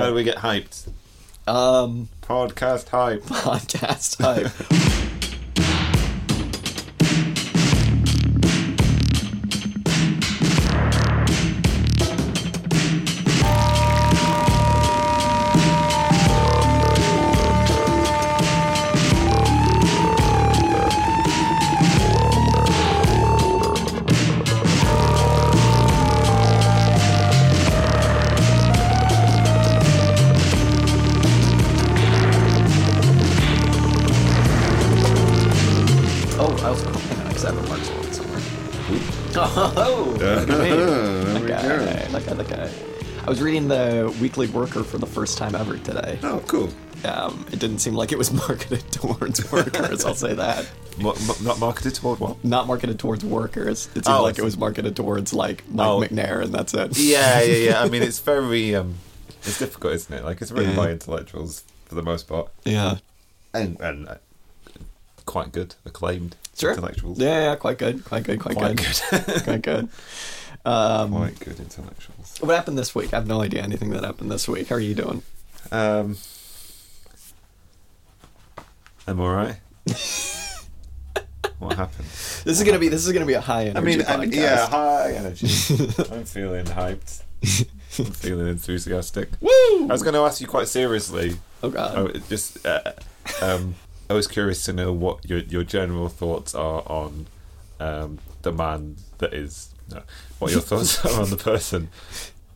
How do we get hyped? Um, Podcast hype. podcast type. Weekly Worker for the first time ever today. Oh, cool. Um, it didn't seem like it was marketed towards workers. I'll say that. Not marketed toward what? Not marketed towards workers. It seemed Oh, like it was marketed towards like Mike Oh. Macnair, and that's it. Yeah, yeah, yeah. I mean, it's very, um, it's difficult, isn't it? Like, it's written Yeah. by intellectuals for the most part, yeah. and and uh, quite good, acclaimed Sure. intellectuals. Yeah, yeah, quite good, quite good, quite, Quite good, good. quite good. Um, quite good intellectuals. what happened this week? I have no idea anything that happened this week. How are you doing? Um, I'm all right. what happened? This is gonna be this is gonna be a high energy I mean, podcast. I'm, yeah, high energy. I'm feeling hyped. I'm feeling enthusiastic. Woo! I was going to ask you quite seriously. oh god. Oh, just, uh, um, I was curious to know what your your general thoughts are on um, the man that is. No, what your thoughts are on the person,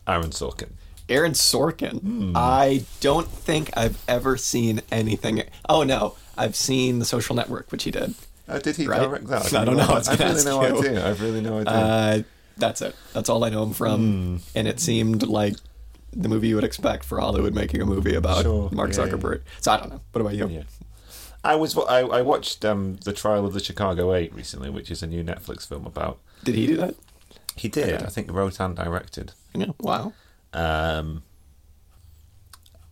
Aaron Sorkin. Aaron Sorkin. Hmm. I don't think I've ever seen anything. Oh no, I've seen The Social Network, which he did. Oh, did he Right? direct that? I don't know. I, I have really no you. idea. I've really no idea. Uh, that's it. That's all I know him from. Hmm. And it seemed like the movie you would expect for Hollywood making a movie about Sure. Mark Yeah, yeah. Zuckerberg. So I don't know. What about you? yeah. I was I, I watched um, the trial of the Chicago Eight recently, which is a new Netflix film about. Did he do that? He did. Okay. I think wrote and directed. Yeah. Wow. Um,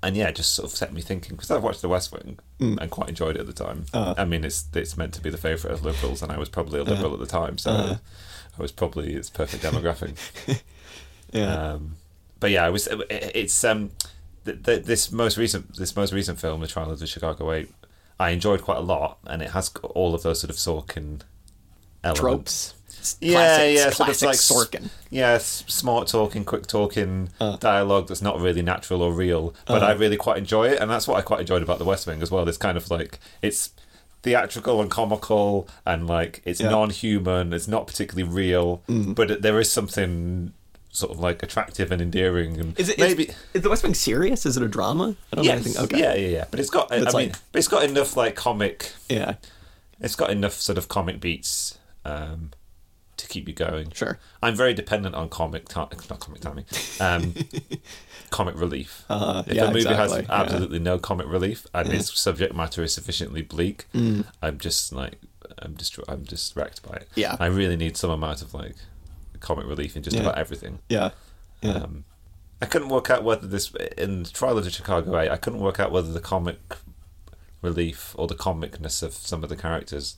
and yeah, just sort of set me thinking because I've watched The West Wing and quite enjoyed it at the time. Uh. I mean, it's it's meant to be the favourite of liberals, and I was probably a liberal at the time, so Uh. I was probably its perfect demographic. Yeah. um, but yeah, I was. It's um, th- th- this most recent this most recent film, The Trial of the Chicago Eight, I enjoyed quite a lot, and it has all of those sort of Sorkin elements. Tropes. Yeah, yeah, sort of like Sorkin. Yeah, smart talking, quick talking Uh. dialogue that's not really natural or real, but Uh. I really quite enjoy it, and that's what I quite enjoyed about The West Wing as well. This kind of like it's theatrical and comical, and like it's Yeah. Mm. non-human, it's not particularly real, but there is something sort of like attractive and endearing, and Is it maybe. Is, is the West Wing serious? Is it a drama? I don't know anything. Okay. Yeah, yeah, yeah. But it's got. I It's mean, like- but it's got enough like comic. Yeah. It's got enough sort of comic beats um, to keep you going. Sure. I'm very dependent on comic, ti- not comic timing, um, comic relief. Uh, if yeah, a movie exactly, has yeah. absolutely no comic relief and its subject matter is sufficiently bleak, Mm. I'm just like, I'm just, I'm just wrecked by it. Yeah. I really need some amount of like comic relief in just Yeah. about everything. Yeah. Yeah. Um, I couldn't work out whether this in Trial of the Chicago Eight. I couldn't work out whether the comic relief or the comicness of some of the characters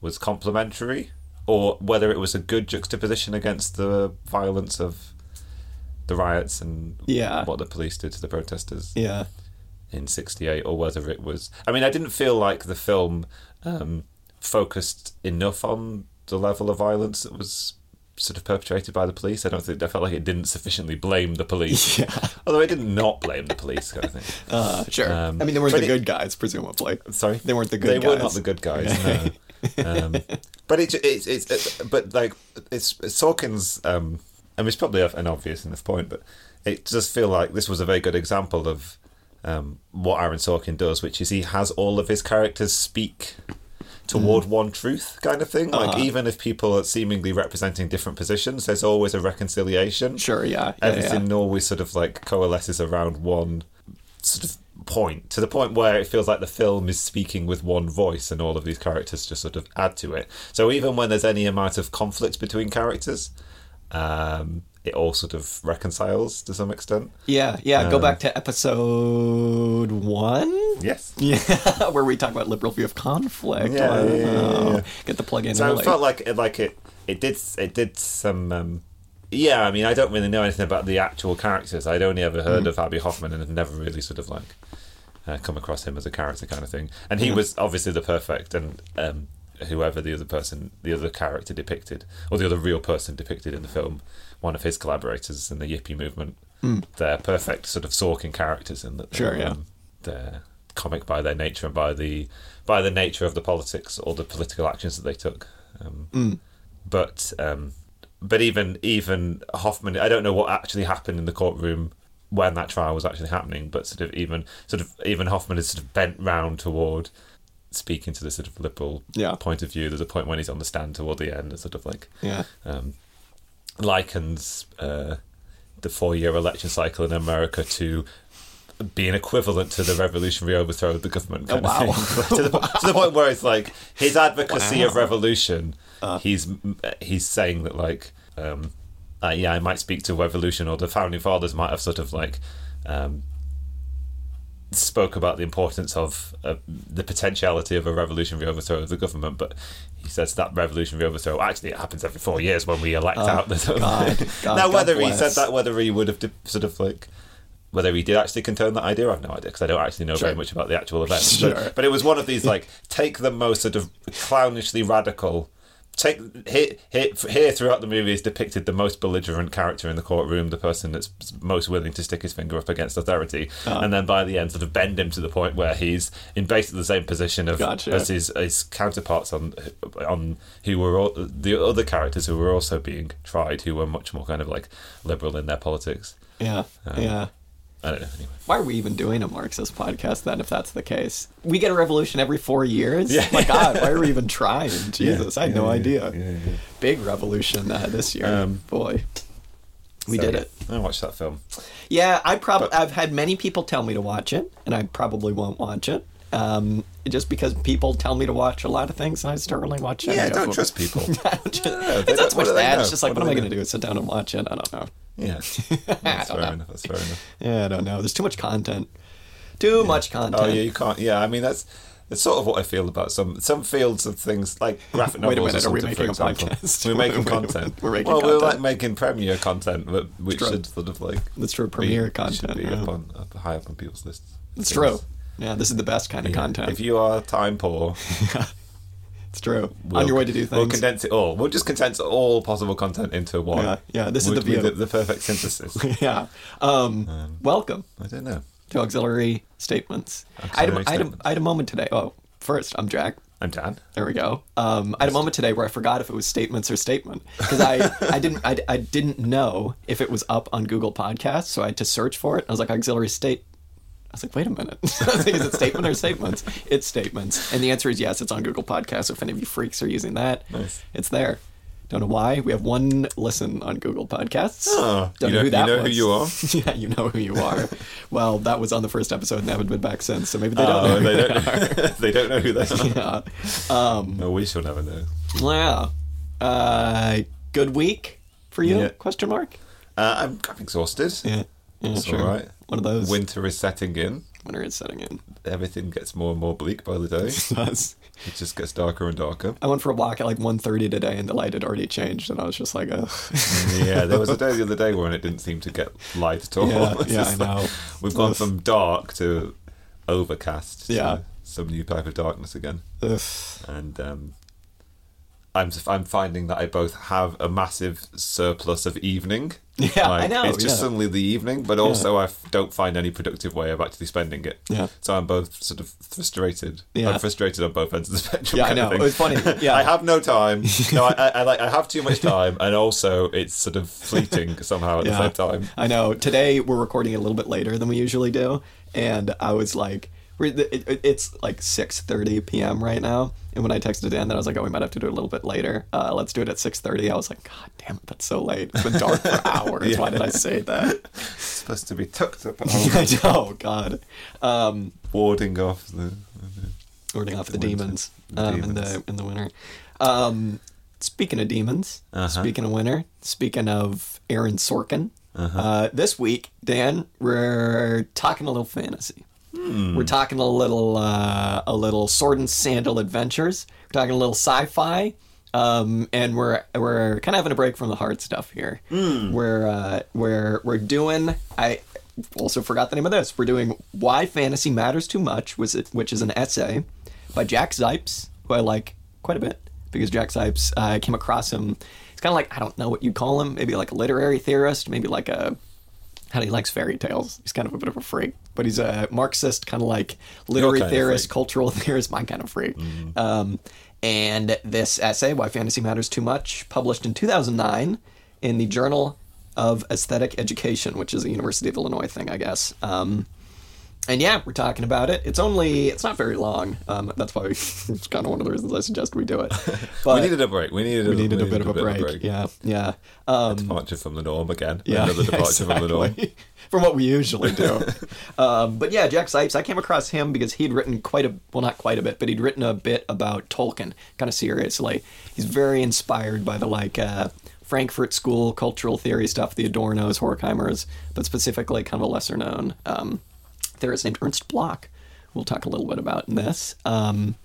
was complementary, or whether it was a good juxtaposition against the violence of the riots and Yeah. what the police did to the protesters yeah. in '68, or whether it was. I mean, I didn't feel like the film um, focused enough on the level of violence that was sort of perpetrated by the police. I don't think I felt like it didn't sufficiently blame the police. Yeah. Although it did not blame the police, kind of thing. Uh, sure. Um, I mean, they weren't the it- good guys, presumably. Sorry, They weren't the good guys. They were not the good guys. No. um, but it, it's it's it, but like it's, it's Sorkin's. Um, I mean, it's probably an obvious enough point, but it does feel like this was a very good example of um, what Aaron Sorkin does, which is he has all of his characters speak toward one truth, kind of thing. Like Mm. Uh-huh. even if people are seemingly representing different positions, there's always a reconciliation Sure. Yeah. yeah everything yeah. always sort of like coalesces around one sort of point to the point where it feels like the film is speaking with one voice and all of these characters just sort of add to it so even when there's any amount of conflict between characters um, it all sort of reconciles to some extent Yeah. Yeah. Go Um, back to episode one. yes Yeah, where we talk about liberal view of conflict. Yeah, yeah, yeah, yeah, yeah. Get the plug in so early. it felt like it like it it did it did some um, yeah, I mean, I don't really know anything about the actual characters. I'd only ever heard of Abbie Hoffman and had never really sort of like uh, come across him as a character kind of thing. And he was obviously the perfect and um, whoever the other person, the other character depicted, or the other real person depicted in the film, one of his collaborators in the Yippie movement. They're perfect sort of Sorkin characters in that. Sure, they're, yeah. um, they're comic by their nature and by the by the nature of the politics or the political actions that they took. Um, But um, but even even Hoffman, I don't know what actually happened in the courtroom when that trial was actually happening. But sort of even sort of even Hoffman is sort of bent round toward speaking to the sort of liberal Yeah. point of view. There's a point when he's on the stand toward the end, and sort of like Yeah. um, likens uh, the four-year election cycle in America to being equivalent to the revolutionary overthrow of the government. kind of wow. thing. to, the, po- to the point where it's like his advocacy of revolution. Uh. he's he's saying that like um, uh, yeah, I might speak to revolution, or the founding fathers might have sort of like. Um, spoke about the importance of uh, the potentiality of a revolutionary overthrow of the government, but he says that revolutionary overthrow actually it happens every four years when we elect out the. Oh, God, God, now, God whether he said that, whether he would have sort of like. Whether he did actually condone that idea, I have no idea because I don't actually know very much about the actual events. Sure. But, but it was one of these like take the most sort of clownishly radical. Take here, here, here throughout the movie is depicted the most belligerent character in the courtroom, the person that's most willing to stick his finger up against authority, Uh-huh. and then by the end, sort of bend him to the point where he's in basically the same position of Gotcha. as his, his counterparts on on who were all, the other characters who were also being tried, who were much more kind of like liberal in their politics. Yeah. yeah. I don't know. Anyway, Why are we even doing a Marxist podcast then, if that's the case? We get a revolution every four years? Yeah. My God, why are we even trying? Jesus, I had no yeah, idea. yeah, yeah. Big revolution uh, this year. Um, Boy. We So, did it. I watched that film. Yeah, I probably I've had many people tell me to watch it, and I probably won't watch it. Um, just because people tell me to watch a lot of things, and I just don't really watch it. Yeah, of don't trust people. I don't just- it's don't- so what much they that. It's just like, What what, am I going to do? Sit down and watch it? I don't know. Yeah, that's fair know. enough. That's fair enough. Yeah, I don't know. There's too much content. Too much content. Oh yeah, you can't. Yeah, I mean that's that's sort of what I feel about some some fields of things like graphic novels. Wait a minute, are we making a podcast? We're making Wait a minute, content. we're making well, we're like making premiere content, but which true. should sort of like That's true. be- Premiere should content. be yeah. up on up high up on people's lists. That's Things. true. Yeah, this is the best kind of content. If you are time poor, it's true. we'll, On your way to do things. we'll condense it all. We'll just condense all possible content into one. Yeah, yeah, this is the view. the, the perfect synthesis. yeah. Um, welcome I don't know. to auxiliary statements. I, had a, Auxiliary I, had a, statements. I had a moment today. Oh, first, I'm Jack. I'm Dan. There we go. Um, I had a moment today where I forgot if it was statements or statement because I, I didn't I, I didn't know if it was up on Google Podcasts, so I had to search for it. I was like auxiliary state. Was like, wait a minute. Was like, is it statement or statements? It's statements, and the answer is yes. It's on Google Podcasts. If any of you freaks are using that, Nice. it's there. Don't know why. We have one listen on Google Podcasts. Oh, Don't you know- who that you know who you are? yeah, you know who you are. well, that was on the first episode, and they haven't been back since. So maybe they don't Oh, know. they who don't. they don't know who they are. yeah. Um, No, we shall never know. yeah. Uh, good week for you? Yeah. Question mark. Uh, I'm, I'm exhausted. Yeah. Yeah, It's sure. all right. One of those. Winter is setting in. Winter is setting in. Everything gets more and more bleak by the day. it Does. It just gets darker and darker. I went for a walk at like 1.30 today, and the light had already changed, and I was just like, ugh. yeah, there was a day the other day when it didn't seem to get light at all. Yeah, yeah, just I like- know. We've gone Ugh. from dark to overcast. To Yeah. some new type of darkness again. ugh. and um, I'm I'm finding that I both have a massive surplus of evening. Yeah, I know, It's just yeah. suddenly the evening, but also I f- don't find any productive way of actually spending it. Yeah. So I'm both sort of frustrated. Yeah. I'm frustrated on both ends of the spectrum. Yeah, I know. thing. It was funny. Yeah. I have no time. No, I, I, I like I have too much time, and also it's sort of fleeting somehow at the same time. I know. Today we're recording a little bit later than we usually do, and I was like, we're, it, it- it's like six thirty p.m. right now. And when I texted Dan, that I was like, oh, we might have to do it a little bit later. Uh, let's do it at six thirty. I was like, God damn it, that's so late. It's been dark for hours. Yeah. Why did I say that? It's supposed to be tucked up home, God. Um, warding off the. warding off the, winter. demons, The um, in the in the winter. Um, speaking of demons, Uh-huh. speaking of winter, speaking of Aaron Sorkin, uh this week, Dan, we're talking a little fantasy. Hmm. We're talking a little uh, a little sword and sandal adventures. We're talking a little sci-fi. Um, and we're we're kind of having a break from the hard stuff here. We're uh, we're we're doing. I also forgot the name of this. We're doing "Why Fantasy Matters Too Much," was it, which is an essay by Jack Zipes, who I like quite a bit because Jack Zipes. Uh, I came across him. It's kind of like I don't know what you'd call him. Maybe like a literary theorist. Maybe like a how he likes fairy tales. He's kind of a bit of a freak, but he's a Marxist, kind of like literary theorist, cultural theorist, my kind of freak. Um, and this essay, Why Fantasy Matters Too Much, published in 2009 in the Journal of Aesthetic Education, which is a University of Illinois thing, I guess. Um, and yeah, we're talking about it. It's only, it's not very long. Um, that's why it's kind of one of the reasons I suggest we do it. But we needed a break. We needed, we a, needed a bit of a break. Yeah, yeah. Um, Departure from the norm again. yeah, Another departure from the norm. from what we usually do. um, but yeah, Jack Zipes, I came across him because he'd written quite a well, not quite a bit, but he'd written a bit about Tolkien, kind of seriously. He's very inspired by the like uh, Frankfurt School cultural theory stuff, the Adornos, Horkheimers, but specifically kind of a lesser known um, theorist named Ernst Bloch. We'll talk a little bit about in this. Um,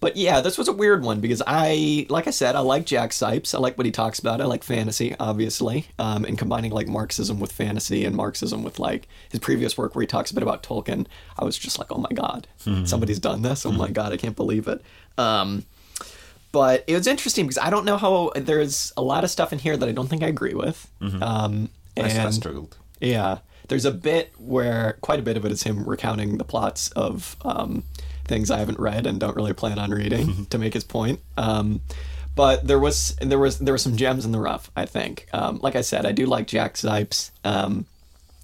but yeah, this was a weird one because I, like I said, I like Jack Zipes. I like what he talks about. I like fantasy, obviously, um, and combining like Marxism with fantasy and Marxism with like his previous work where he talks a bit about Tolkien. I was just like, oh my god, somebody's done this. Oh my god, I can't believe it. Um, but it was interesting because I don't know how there's a lot of stuff in here that I don't think I agree with. Um, I, I struggled. yeah, there's a bit where quite a bit of it is him recounting the plots of um, things I haven't read and don't really plan on reading to make his point. Um, but there was there was there were some gems in the rough. I think. Um, like I said, I do like Jack Zipes. Um,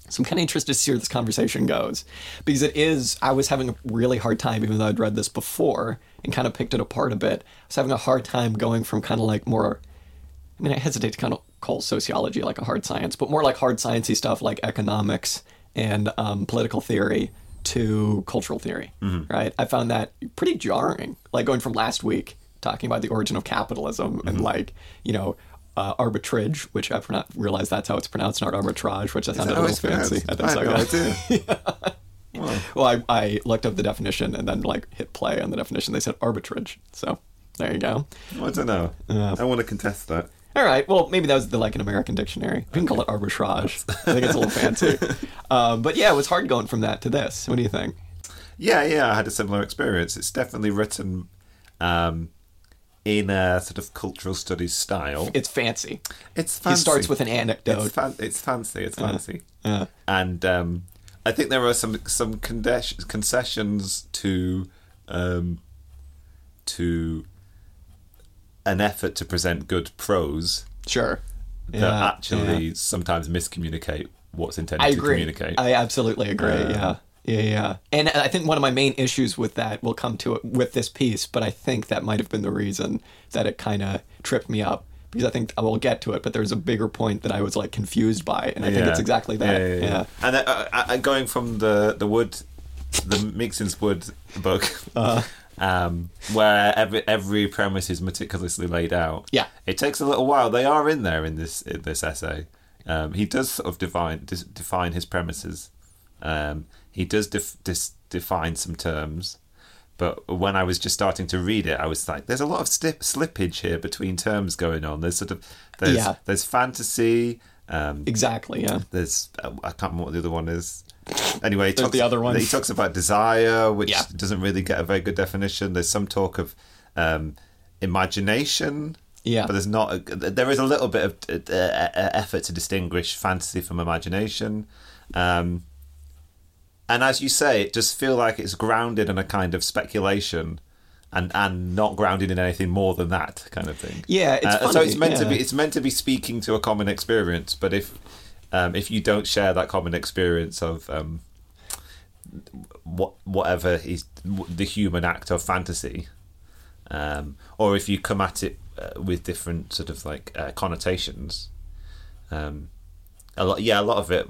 so I'm kind of interested to see where this conversation goes because it is. I was having a really hard time, even though I'd read this before and kind of picked it apart a bit. I was having a hard time going from kind of like more I mean, I hesitate to kind of call sociology like a hard science, but more like hard sciencey stuff like economics and um, political theory to cultural theory, right? I found that pretty jarring. Like going from last week talking about the origin of capitalism and like you know. Uh, arbitrage, which I not realized that's how it's pronounced, not arbitrage, which I sounded a little fancy. I think had so, no yeah. idea. Well, I, I looked up the definition and then like hit play on the definition. They said arbitrage. So there you go. I don't know. I want to contest that. All right. Well, maybe that was the like an American dictionary. We can call it arbitrage. I think it's a little fancy. Um, but yeah, it was hard going from that to this. What do you think? Yeah, yeah, I had a similar experience. It's definitely written um, in a sort of cultural studies style. It's fancy. It's fancy. starts with an anecdote. It's, fan- it's fancy. It's fancy. yeah. And um, I think there are some some condes- concessions to um, to an effort to present good prose Sure. that Yeah, actually yeah. sometimes miscommunicate what's intended I to agree. communicate. I absolutely agree. Uh, yeah. Yeah, yeah. And I think one of my main issues with that will come to it with this piece, but I think that might have been the reason that it kind of tripped me up because I think I will get to it, but there's a bigger point that I was like confused by, and I think it's exactly that. Yeah, yeah, yeah. And uh, uh, uh, going from the the wood, the Meiksins Wood book, Uh-huh. Um, where every every premise is meticulously laid out. Yeah. it takes a little while. They are in there in this in this essay. Um, he does sort of define dis, define his premises. Um, he does def, dis, define some terms. But when I was just starting to read it, I was like, "There's a lot of slip, slippage here between terms going on. There's sort of there's Yeah. there's fantasy, um, Exactly. Yeah. there's uh, I can't remember what the other one is. Anyway, he talks, the other one. He talks about desire, which Yeah. doesn't really get a very good definition. There's some talk of um, imagination. Yeah. but there's not. A, there is a little bit of uh, uh, effort to distinguish fantasy from imagination. Um, and as you say, it just feel like it's grounded in a kind of speculation. And, and not grounded in anything more than that kind of thing. Yeah, it's Uh, so it's meant to be it's meant to be speaking to a common experience. But if um, if you don't share that common experience of um, what whatever is the human act of fantasy, um, or if you come at it uh, with different sort of like uh, connotations, um, a lot yeah a lot of it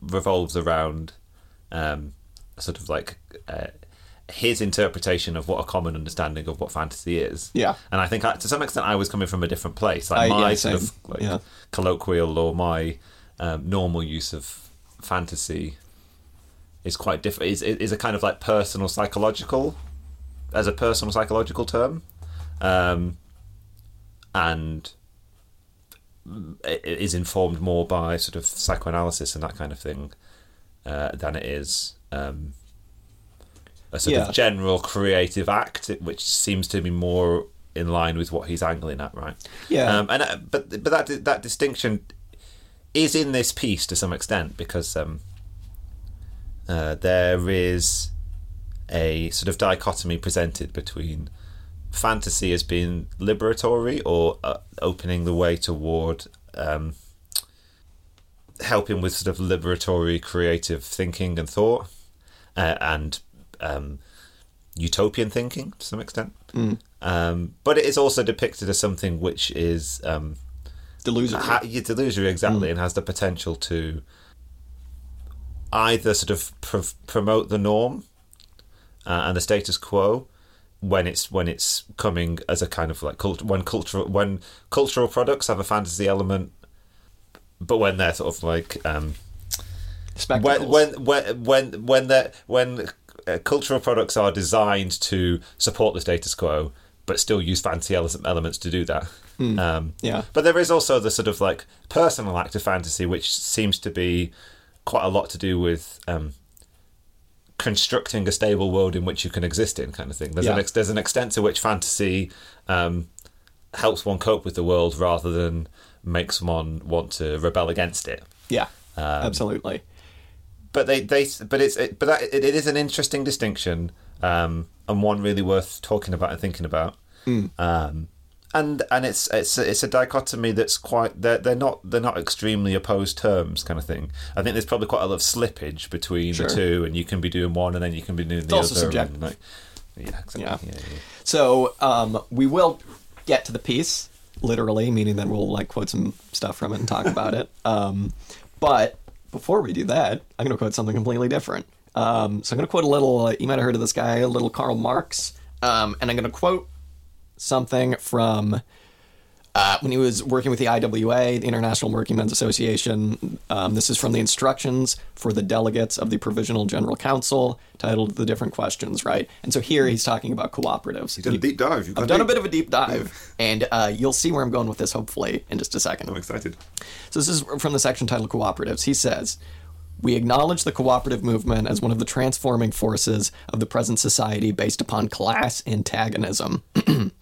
revolves around um, sort of like. Uh, his interpretation of what a common understanding of what fantasy is. Yeah. And I think I, to some extent I was coming from a different place. Like I- my yeah, sort of like Yeah. colloquial or my um, normal use of fantasy is quite different. Is is a kind of like personal psychological, as a personal psychological term. Um, and it is informed more by sort of psychoanalysis and that kind of thing uh, than it is um, a sort Yeah. of general creative act, which seems to be more in line with what he's angling at, right? Yeah. Um, and uh, but but that that distinction is in this piece to some extent because um, uh, there is a sort of dichotomy presented between fantasy as being liberatory or uh, opening the way toward um, helping with sort of liberatory creative thinking and thought uh, and um, utopian thinking to some extent. Um, but it is also depicted as something which is um, Delusional. ha- yeah, delusionary exactly and has the potential to either sort of pr- promote the norm uh, and the status quo when it's when it's coming as a kind of like cult- when cultural when cultural products have a fantasy element but when they're sort of like um, when when when when when they when uh, cultural products are designed to support the status quo but still use fancy ele- elements to do that um, Yeah. but there is also the sort of like personal act of fantasy which seems to be quite a lot to do with um, constructing a stable world in which you can exist in kind of thing there's an ex- there's an extent to which fantasy um, helps one cope with the world rather than makes one want to rebel against it yeah. Um, absolutely. but they they but it's it, but that it, it is an interesting distinction um and one really worth talking about and thinking about um and and it's it's a, it's a dichotomy that's quite they're, they're not they're not extremely opposed terms kind of thing i think there's probably quite a lot of slippage between Sure. the two and you can be doing one and then you can be doing the also other subjective. like, yeah exactly Yeah. yeah, yeah. So um, we will get to the piece, literally, meaning that we'll like quote some stuff from it and talk about it. Um, but before we do that, I'm going to quote something completely different. Um, so I'm going to quote a little. Uh, you might have heard of this guy, a little Karl Marx, um, and I'm going to quote something from uh, when he was working with the IWA, the International Working Men's Association. Um, this is from the instructions for the delegates of the Provisional General Council, titled "The Different Questions." Right, and so here he's talking about cooperatives. Done a deep dive. You've I've done a bit of a deep dive, and uh, you'll see where I'm going with this hopefully in just a second. I'm excited. So this is from the section titled Cooperatives. He says, We acknowledge the cooperative movement as one of the transforming forces of the present society based upon class antagonism.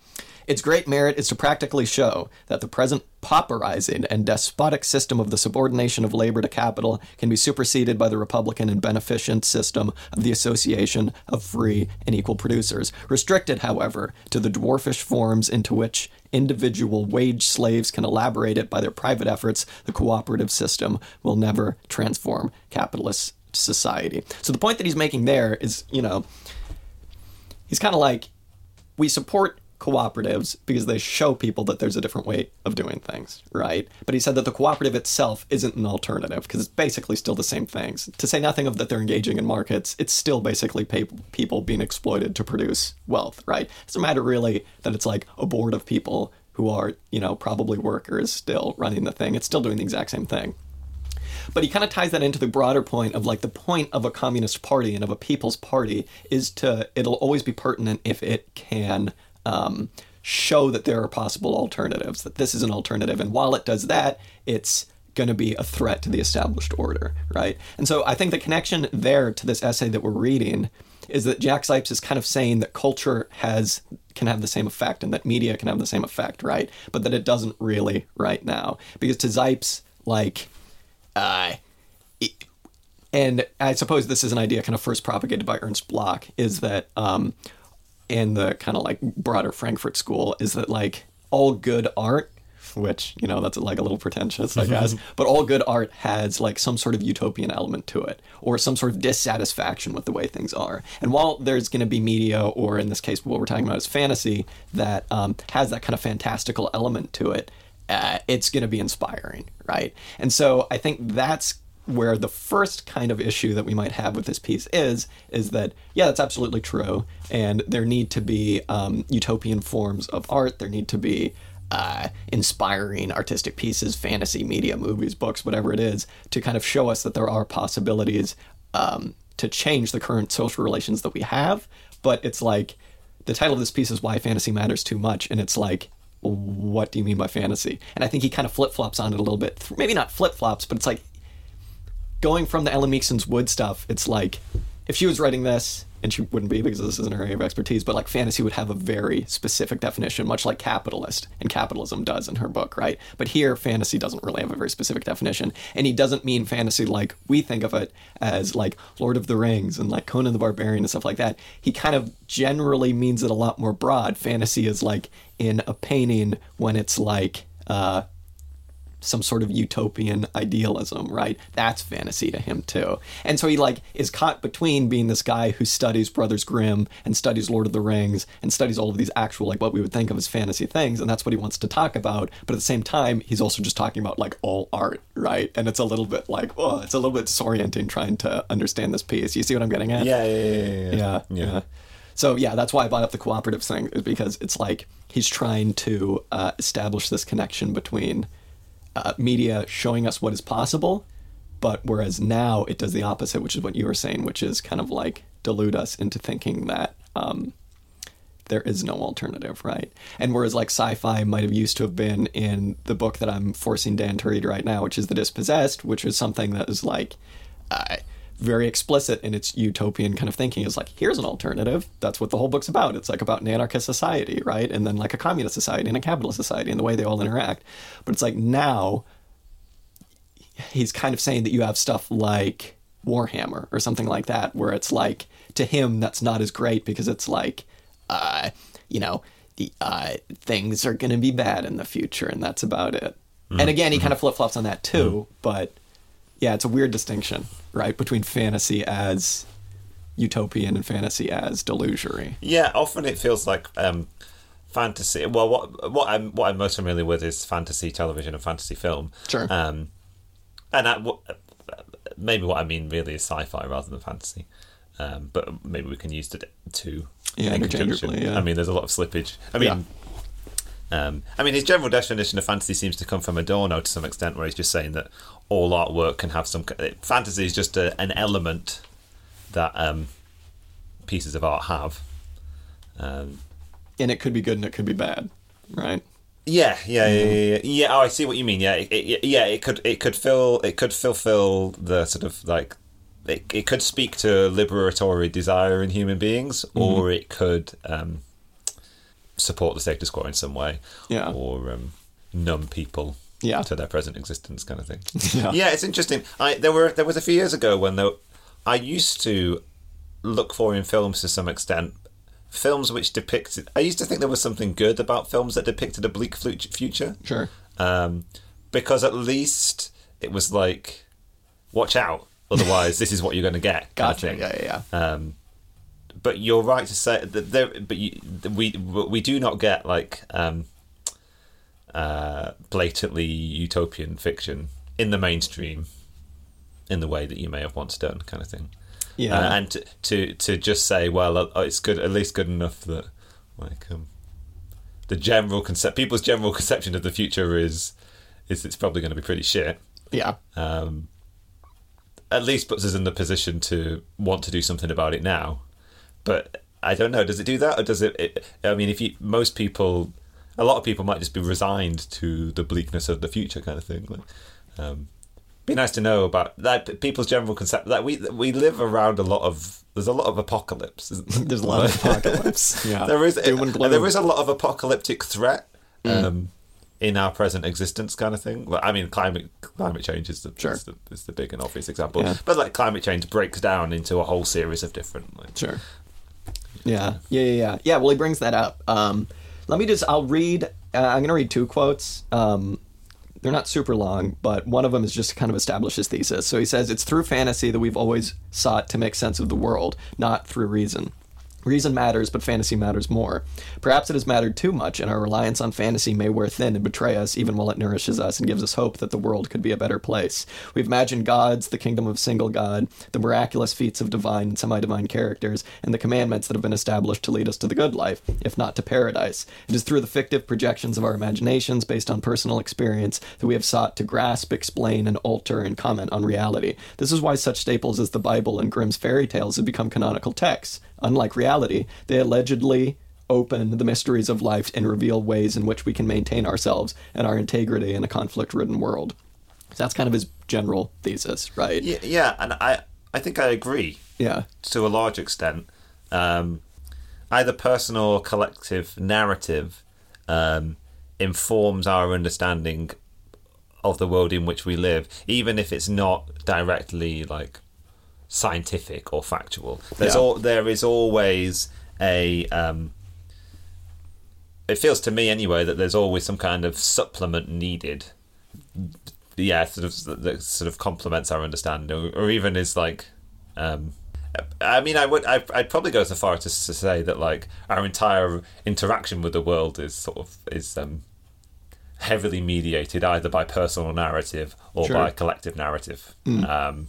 Its great merit is to practically show that the present pauperizing and despotic system of the subordination of labor to capital can be superseded by the republican and beneficent system of the association of free and equal producers, restricted, however, to the dwarfish forms into which individual wage slaves can elaborate it by their private efforts. The cooperative system will never transform capitalist society. So the point that he's making there is, you know, he's kind of like we support cooperatives because they show people that there's a different way of doing things, right? But he said that the cooperative itself isn't an alternative because it's basically still the same things. To say nothing of that they're engaging in markets, it's still basically people being exploited to produce wealth, right? It's doesn't matter really that it's like a board of people who are, you know, probably workers still running the thing. It's still doing the exact same thing. But he kind of ties that into the broader point of like the point of a communist party and of a people's party is to it'll always be pertinent if it can um, show that there are possible alternatives, that this is an alternative. And while it does that, it's going to be a threat to the established order, right? And so I think the connection there to this essay that we're reading is that Jack Zipes is kind of saying that culture has can have the same effect and that media can have the same effect, right? But that it doesn't really right now because to Zipes, like uh, it- and I suppose this is an idea kind of first propagated by Ernst Bloch is that um, in the kind of like broader Frankfurt school is that like all good art, which you know that's like a little pretentious, I guess, but all good art has like some sort of utopian element to it or some sort of dissatisfaction with the way things are. And while there's going to be media, or in this case, what we're talking about is fantasy that um, has that kind of fantastical element to it, uh, it's going to be inspiring, right? And so I think that's where the first kind of issue that we might have with this piece is is that yeah that's absolutely true and there need to be um, utopian forms of art there need to be uh, inspiring artistic pieces fantasy media movies books whatever it is to kind of show us that there are possibilities um, to change the current social relations that we have but it's like the title of this piece is why fantasy matters too much and it's like what do you mean by fantasy? And I think he kind of flip flops on it a little bit. Maybe not flip flops, but it's like going from the Ellen Meiksins Wood stuff. It's like if she was writing this, and she wouldn't be because this isn't her area of expertise, but like fantasy would have a very specific definition, much like capitalist and capitalism does in her book, right? But here, fantasy doesn't really have a very specific definition. And he doesn't mean fantasy like we think of it as like Lord of the Rings and like Conan the Barbarian and stuff like that. He kind of generally means it a lot more broad. Fantasy is like in a painting when it's like, uh, some sort of utopian idealism, right? That's fantasy to him too. And so he like is caught between being this guy who studies Brothers Grimm and studies Lord of the Rings and studies all of these actual like what we would think of as fantasy things, and that's what he wants to talk about. But at the same time, he's also just talking about like all art, right? And it's a little bit like, oh, it's a little bit disorienting trying to understand this piece. You see what I'm getting at? Yeah, yeah, yeah, yeah. yeah, yeah. yeah. So yeah, that's why I brought up the cooperative thing is because it's like he's trying to uh, establish this connection between uh, media showing us what is possible, but whereas now it does the opposite, which is what you were saying, which is kind of like delude us into thinking that um, there is no alternative, right? And whereas like sci-fi might have used to have been in the book that I'm forcing Dan to read right now, which is The Dispossessed, which is something that is like. Uh, very explicit in its utopian kind of thinking. Is like here's an alternative. That's what the whole book's about. It's like about an anarchist society right? And then like a communist society and a capitalist society and the way they all interact. But it's like now he's kind of saying that you have stuff like warhammer or something like that where it's like to him that's not as great because it's like uh you know the uh things are going to be bad in the future and that's about it. And again he kind of flip-flops on that too but yeah, it's a weird distinction, right, between fantasy as utopian and fantasy as delusory. Yeah, often it feels like um, fantasy. Well, what what I'm what I'm most familiar with is fantasy television and fantasy film. Sure. Um, and I, maybe what I mean really is sci-fi rather than fantasy. Um, but maybe we can use the two. Yeah, in conjunction. yeah. I mean, there's a lot of slippage. I mean. Um, I mean, his general definition of fantasy seems to come from Adorno to some extent, where he's just saying that all artwork can have some. Fantasy is just a, an element that um, pieces of art have. Um, And it could be good and it could be bad, right? yeah, yeah, yeah, yeah, yeah. yeah. Oh, I see what you mean. Yeah, it, it, yeah. It could, it could fill, it could fulfill the sort of like, it, it could speak to liberatory desire in human beings, or it could um, support the status quo in some way, Yeah. or um, numb people Yeah. to their present existence, kind of thing. Yeah. yeah, it's interesting. I there were there was a few years ago when there, I used to look for in films to some extent films which depicted. I used to think there was something good about films that depicted a bleak future, Sure. um, because at least it was like, watch out, otherwise this is what you're going to get. kind of Gotcha. Yeah, yeah, yeah. Um, but you're right to say that there. But you, we we do not get like um, uh, blatantly utopian fiction in the mainstream in the way that you may have once done, kind of thing. Yeah. Uh, and to, to to just say, well, uh, it's good, at least good enough that like um, the general concept, people's general conception of the future is is it's probably going to be pretty shit yeah. um, at least puts us in the position to want to do something about it now. But I don't know. Does it do that, or does it? it I mean, if you most people, a lot of people might just be resigned to the bleakness of the future, kind of thing. Like, um, be nice to know about that. People's general concept that we we live around a lot of. There's a lot of apocalypse. there? There's a lot of apocalypse. Yeah. there is Doom and gloom. there is a lot of apocalyptic threat um, in our present existence, kind of thing. Well, I mean, climate climate change is the, Sure. is the is the big and obvious example. Yeah. But like climate change breaks down into a whole series of different. Like, Sure. Yeah, yeah, yeah, yeah. Yeah, well, he brings that up. Um, let me just, I'll read, uh, I'm going to read two quotes. Um, they're not super long, but one of them is just kind of establish his thesis. So he says, It's through fantasy that we've always sought to make sense of the world, not through reason. Reason matters, but fantasy matters more. Perhaps it has mattered too much, and our reliance on fantasy may wear thin and betray us, even while it nourishes us and gives us hope that the world could be a better place. We've imagined gods, the kingdom of single God, the miraculous feats of divine and semi divine characters, and the commandments that have been established to lead us to the good life, if not to paradise. It is through the fictive projections of our imaginations, based on personal experience, that we have sought to grasp, explain, and alter and comment on reality. This is why such staples as the Bible and Grimm's fairy tales have become canonical texts. Unlike reality, they allegedly open the mysteries of life and reveal ways in which we can maintain ourselves and our integrity in a conflict-ridden world. So that's kind of his general thesis, right? Yeah, yeah, and I I think I agree Yeah. to a large extent. Um, either personal or collective narrative um, informs our understanding of the world in which we live, even if it's not directly like scientific or factual. There's Yeah. all there is always a. Um, it feels to me anyway that there's always some kind of supplement needed. Yeah, sort of that sort of complements our understanding, or, or even is like. Um, I mean, I would. I, I'd probably go so far as to say that like our entire interaction with the world is sort of is um, heavily mediated either by personal narrative or Sure. by collective narrative. Um,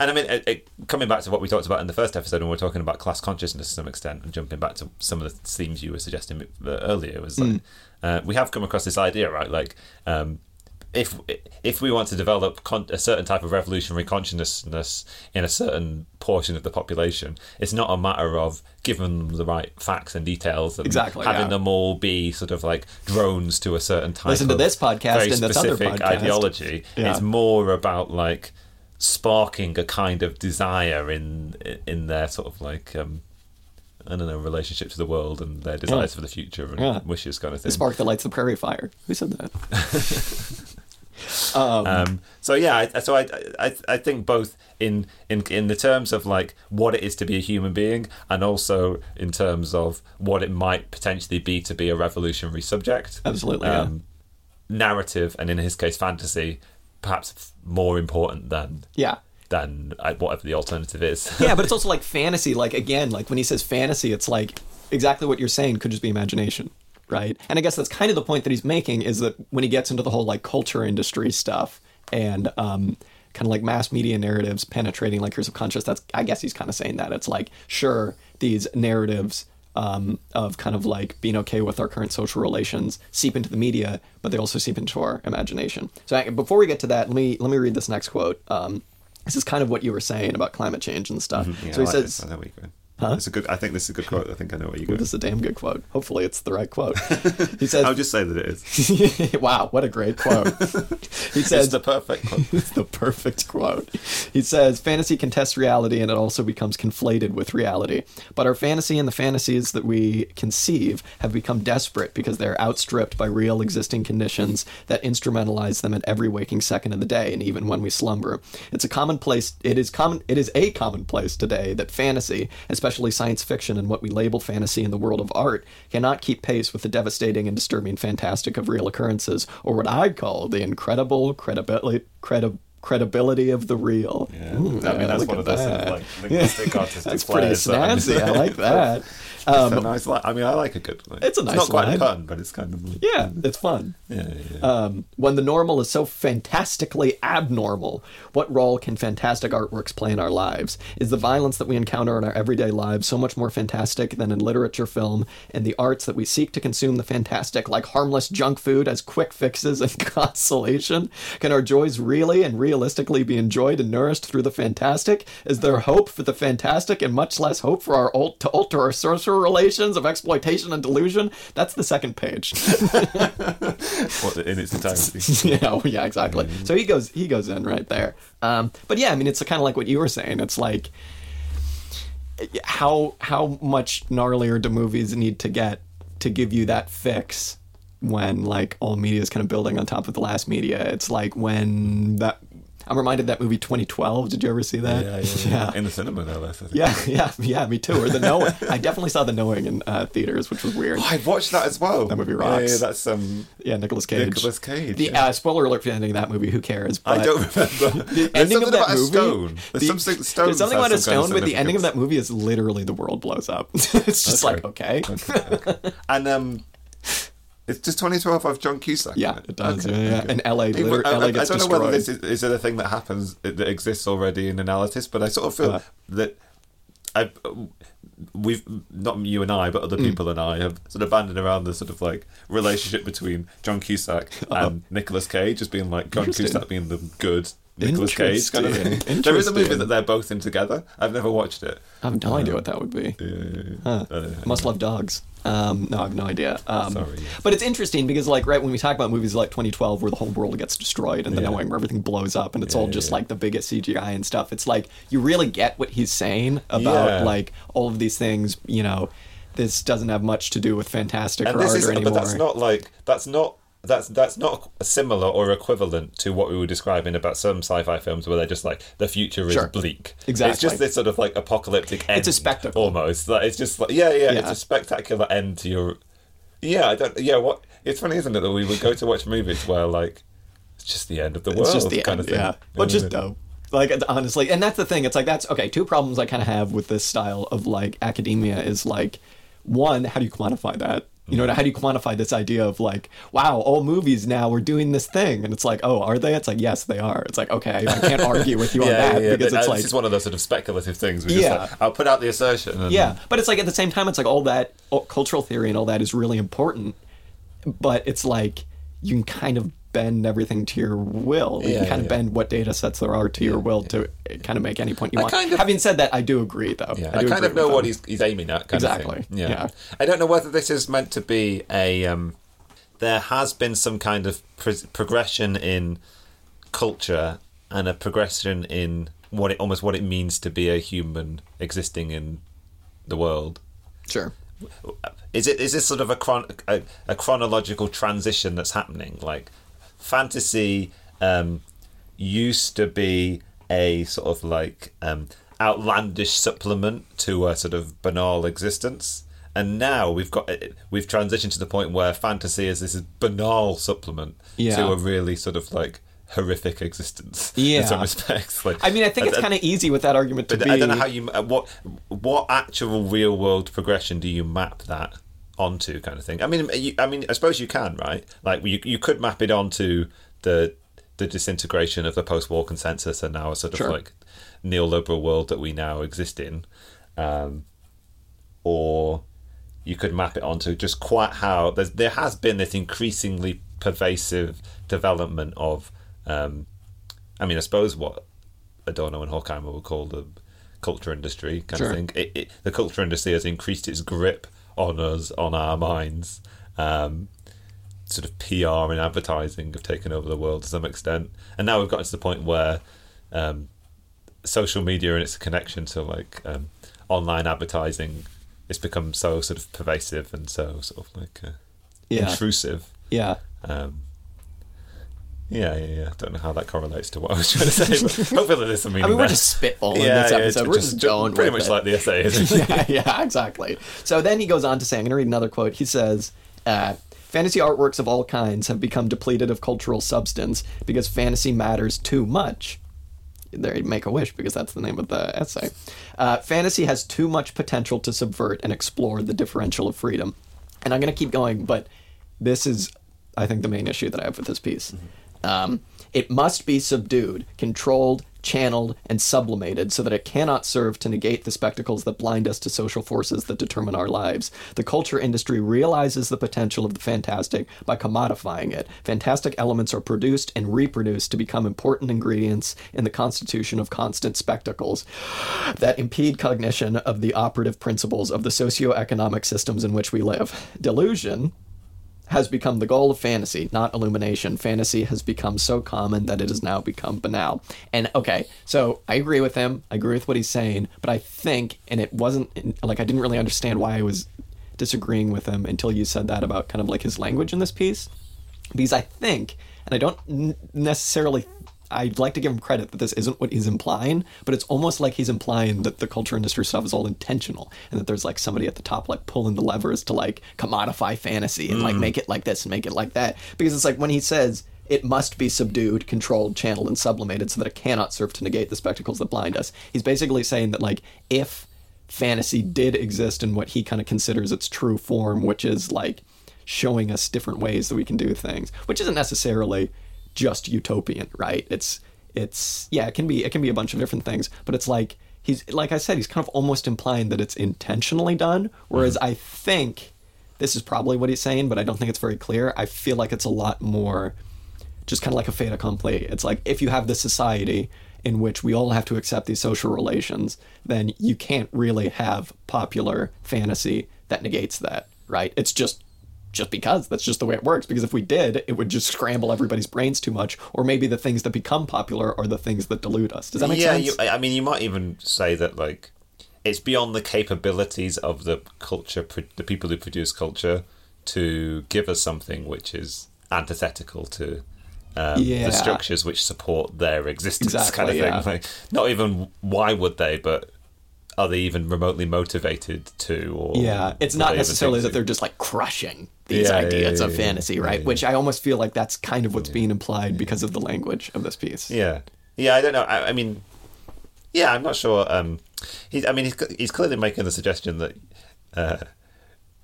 and I mean, it, it, coming back to what we talked about in the first episode when we were talking about class consciousness to some extent, and jumping back to some of the themes you were suggesting earlier, was like uh, we have come across this idea, right? Like, um, if if we want to develop con- a certain type of revolutionary consciousness in a certain portion of the population, it's not a matter of giving them the right facts and details and Exactly, having yeah. them all be sort of like drones to a certain type. Listen to this podcast very and this other specific podcast. ideology. Yeah. It's more about like sparking a kind of desire in in their sort of like um, I don't know relationship to the world and their desires for the future and Yeah. wishes kind of The thing. spark that lights the prairie fire. Who said that? um, Um, so yeah, I, so I, I I think both in in in the terms of like what it is to be a human being, and also in terms of what it might potentially be to be a revolutionary subject. Absolutely, yeah. Um, Narrative, and in his case, fantasy, perhaps more important than yeah. than whatever the alternative is. yeah, but it's also like fantasy. Like again, like when he says fantasy, it's like exactly what you're saying could just be imagination, right? And I guess that's kind of the point that he's making is that when he gets into the whole like culture industry stuff and um, kind of like mass media narratives penetrating like your subconscious, that's I guess he's kind of saying that it's like sure these narratives. Um, of kind of like being okay with our current social relations seep into the media, but they also seep into our imagination. So I, before we get to that, let me let me read this next quote. Um, this is kind of what you were saying about climate change and stuff. Yeah, so he like says, this. I know where you're going. It's a good. I think this is a good quote. I think I know where you're going. This is a damn good quote. Hopefully, it's the right quote. He says, I'll just say that it is. "Wow, what a great quote." He says, It's the perfect quote. it's the perfect quote. He says, Fantasy contests reality and it also becomes conflated with reality. But our fantasy and the fantasies that we conceive have become desperate because they're outstripped by real existing conditions that instrumentalize them at every waking second of the day and even when we slumber. It's a commonplace it is common it is a commonplace today that fantasy, especially science fiction and what we label fantasy in the world of art, cannot keep pace with the devastating and disturbing fantastic of real occurrences, or what I'd call the incredible credibility credi- credibility of the real. Yeah. Ooh, I mean, that's one of those that. like linguistic artistic That's pretty flares that I'm- snazzy. I like that. It's a Um, nice. I mean, I like a good. Like, It's a nice not quite line. a pun, but it's kind of. Like, yeah, it's fun. yeah, yeah, yeah. Um, when the normal is so fantastically abnormal, what role can fantastic artworks play in our lives? Is the violence that we encounter in our everyday lives so much more fantastic than in literature, film, and the arts that we seek to consume the fantastic, like harmless junk food, as quick fixes and consolation? Can our joys really and realistically be enjoyed and nourished through the fantastic? Is there hope for the fantastic and much less hope for our ult- to alter our relations of exploitation and delusion? That's the second page. what in its entirety. yeah, oh, yeah, exactly. So he goes he goes in right there. Um, but yeah, I mean, it's kind of like what you were saying. It's like how how much gnarlier do movies need to get to give you that fix when like all media is kind of building on top of the last media. It's like when that I'm reminded of that movie 2012. Did you ever see that? Yeah, yeah, yeah. In the cinema, no less. I think. Yeah, yeah, yeah, me too. Or the knowing. I definitely saw the knowing in uh, theaters, which was weird. Oh, I watched that as well. That movie Yeah, rocks. Yeah, that's um. Yeah, Nicolas Cage. Nicholas Cage, The yeah. uh, spoiler alert for the ending of that movie. Who cares? I don't remember. The There's ending something of that about a movie. stone. There's the- something stone. There's something about a has some kind stone, but the ending of that movie is literally the world blows up. it's just Okay. like okay. And um, it's just 2012 of John Cusack. Yeah, in it does. Okay, yeah, yeah. And LA, It- liter- I, LA I- don't know whether this is, is it a thing that happens that exists already in analysis, but I sort of feel Uh. that I we've not you and I, but Mm. other people and I have sort of banded around the sort of like relationship between John Cusack and Nicolas Cage as being like John Cusack being the good Nicolas Cage kind of thing. There is a movie that they're both in together. I've never watched it. I have no idea what that would be. Huh. Uh, Must love dogs. Um, no, I have no idea. Um, Sorry. But it's interesting because, like, right when we talk about movies like 2012, where the whole world gets destroyed, and then Yeah. knowing where everything blows up, and it's Yeah, all just yeah. like the biggest CGI and stuff. It's like you really get what he's saying about like all of these things. You know, this doesn't have much to do with fantastic and or this art is, or anymore. but that's not like that's not that's that's not similar or equivalent to what we were describing about some sci-fi films where they're just like the future is Sure. bleak. Exactly. It's just this sort of like apocalyptic end. It's a spectacle. almost. Like it's just like yeah, yeah, It's a spectacular end to your. Yeah, I don't. Yeah, what? It's funny, isn't it, that we would go to watch movies where like it's just the end of the world, it's just the kind end, of thing. yeah. But just dope. Like honestly, and that's the thing. It's like that's okay. Two problems I kind of have with this style of like academia is like, one, how do you quantify that? You know, how do you quantify this idea of like, wow, all movies now we're doing this thing, and it's like, oh, are they? It's like, yes, they are. It's like, okay, I can't argue with you on that yeah, yeah. because it's like, this is one of those sort of speculative things. We Yeah. just like, I'll put out the assertion. And, yeah, but it's like at the same time, it's like all that cultural theory and all that is really important, but it's like you can kind of bend everything to your will. you Yeah, can kind of yeah. bend what data sets there are to your will to kind of make any point you I want. kind of- Having said that, I do agree, though. Yeah, I, I, kind of know what he's, he's aiming at. Kind Exactly. Yeah. yeah. I don't know whether this is meant to be a. Um, there has been some kind of pro- progression in culture and a progression in what it almost what it means to be a human existing in the world. Sure. Is it is this sort of a, chron- a, a chronological transition that's happening? Like fantasy um, used to be a sort of like um, outlandish supplement to a sort of banal existence, and now we've got we've transitioned to the point where fantasy is this banal supplement Yeah. to a really sort of like horrific existence Yeah. in some respects. Like, I mean, I think it's kind of easy with that argument to be. I don't know how you uh, what what actual real world progression do you map that onto, kind of thing. I mean, you, I mean, I suppose you can, right? Like you you could map it onto the the disintegration of the post war consensus and now a sort of Sure. like neoliberal world that we now exist in, um, or you could map it onto just quite how there's, there has been this increasingly pervasive development of um, I mean, I suppose what Adorno and Horkheimer would call the culture industry kind Sure. of thing. It, it, the culture industry has increased its grip on us, on our minds. Um, sort of PR and advertising have taken over the world to some extent, and now we've gotten to the point where um, social media and its connection to like um, online advertising, it's become so sort of pervasive and so sort of like uh, Yeah. intrusive. yeah. Um, yeah, yeah, yeah. Don't know how that correlates to what I was trying to say, but hopefully there's some meaning I mean, we're there. just spitballing yeah, this episode. it's we're just, just pretty much it. like the essay, isn't it? yeah, yeah, exactly. So then he goes on to say, I'm going to read another quote. He says, uh, Fantasy artworks of all kinds have become depleted of cultural substance because fantasy matters too much. There, make a wish because that's the name of the essay. Uh, fantasy has too much potential to subvert and explore the differential of freedom. And I'm going to keep going, but this is, I think, the main issue that I have with this piece. Um, it must be subdued, controlled, channeled, and sublimated so that it cannot serve to negate the spectacles that blind us to social forces that determine our lives. The culture industry realizes the potential of the fantastic by commodifying it. Fantastic elements are produced and reproduced to become important ingredients in the constitution of constant spectacles that impede cognition of the operative principles of the socio-economic systems in which we live. Delusion, has become the goal of fantasy, not illumination. Fantasy has become so common that it has now become banal. And okay, so I agree with him. I agree with what he's saying, but I think, and it wasn't like I didn't really understand why I was disagreeing with him until you said that about kind of like his language in this piece. Because I think, and I don't necessarily. I'd like to give him credit that this isn't what he's implying, but it's almost like he's implying that the culture industry stuff is all intentional and that there's like somebody at the top like pulling the levers to like commodify fantasy and like mm. make it like this and make it like that. Because it's like when he says it must be subdued, controlled, channeled, and sublimated so that it cannot serve to negate the spectacles that blind us. He's basically saying that like if fantasy did exist in what he kind of considers its true form, which is like showing us different ways that we can do things, which isn't necessarily just utopian, right? It's it's yeah, it can be it can be a bunch of different things, but it's like he's like I said, he's kind of almost implying that it's intentionally done, whereas mm-hmm. I think this is probably what he's saying, but I don't think it's very clear. I feel like it's a lot more just kind of like a fait accompli. It's like if you have this society in which we all have to accept these social relations, then you can't really have popular fantasy that negates that, right? It's just just because that's just the way it works because if we did it would just scramble everybody's brains too much or maybe the things that become popular are the things that delude us does that make yeah, sense you, I mean, you might even say that like it's beyond the capabilities of the culture, the people who produce culture, to give us something which is antithetical to um, Yeah. the structures which support their existence, Exactly, kind of thing. yeah. Like, not even why would they, but are they even remotely motivated to? Or Yeah, it's not necessarily that they're just like crushing these Yeah, ideas yeah, of yeah, fantasy, right? Which I almost feel like that's kind of what's being implied because of the language of this piece. Yeah, yeah. I don't know. I, I mean, yeah, I'm not sure. Um, he, I mean, he's, he's clearly making the suggestion that uh,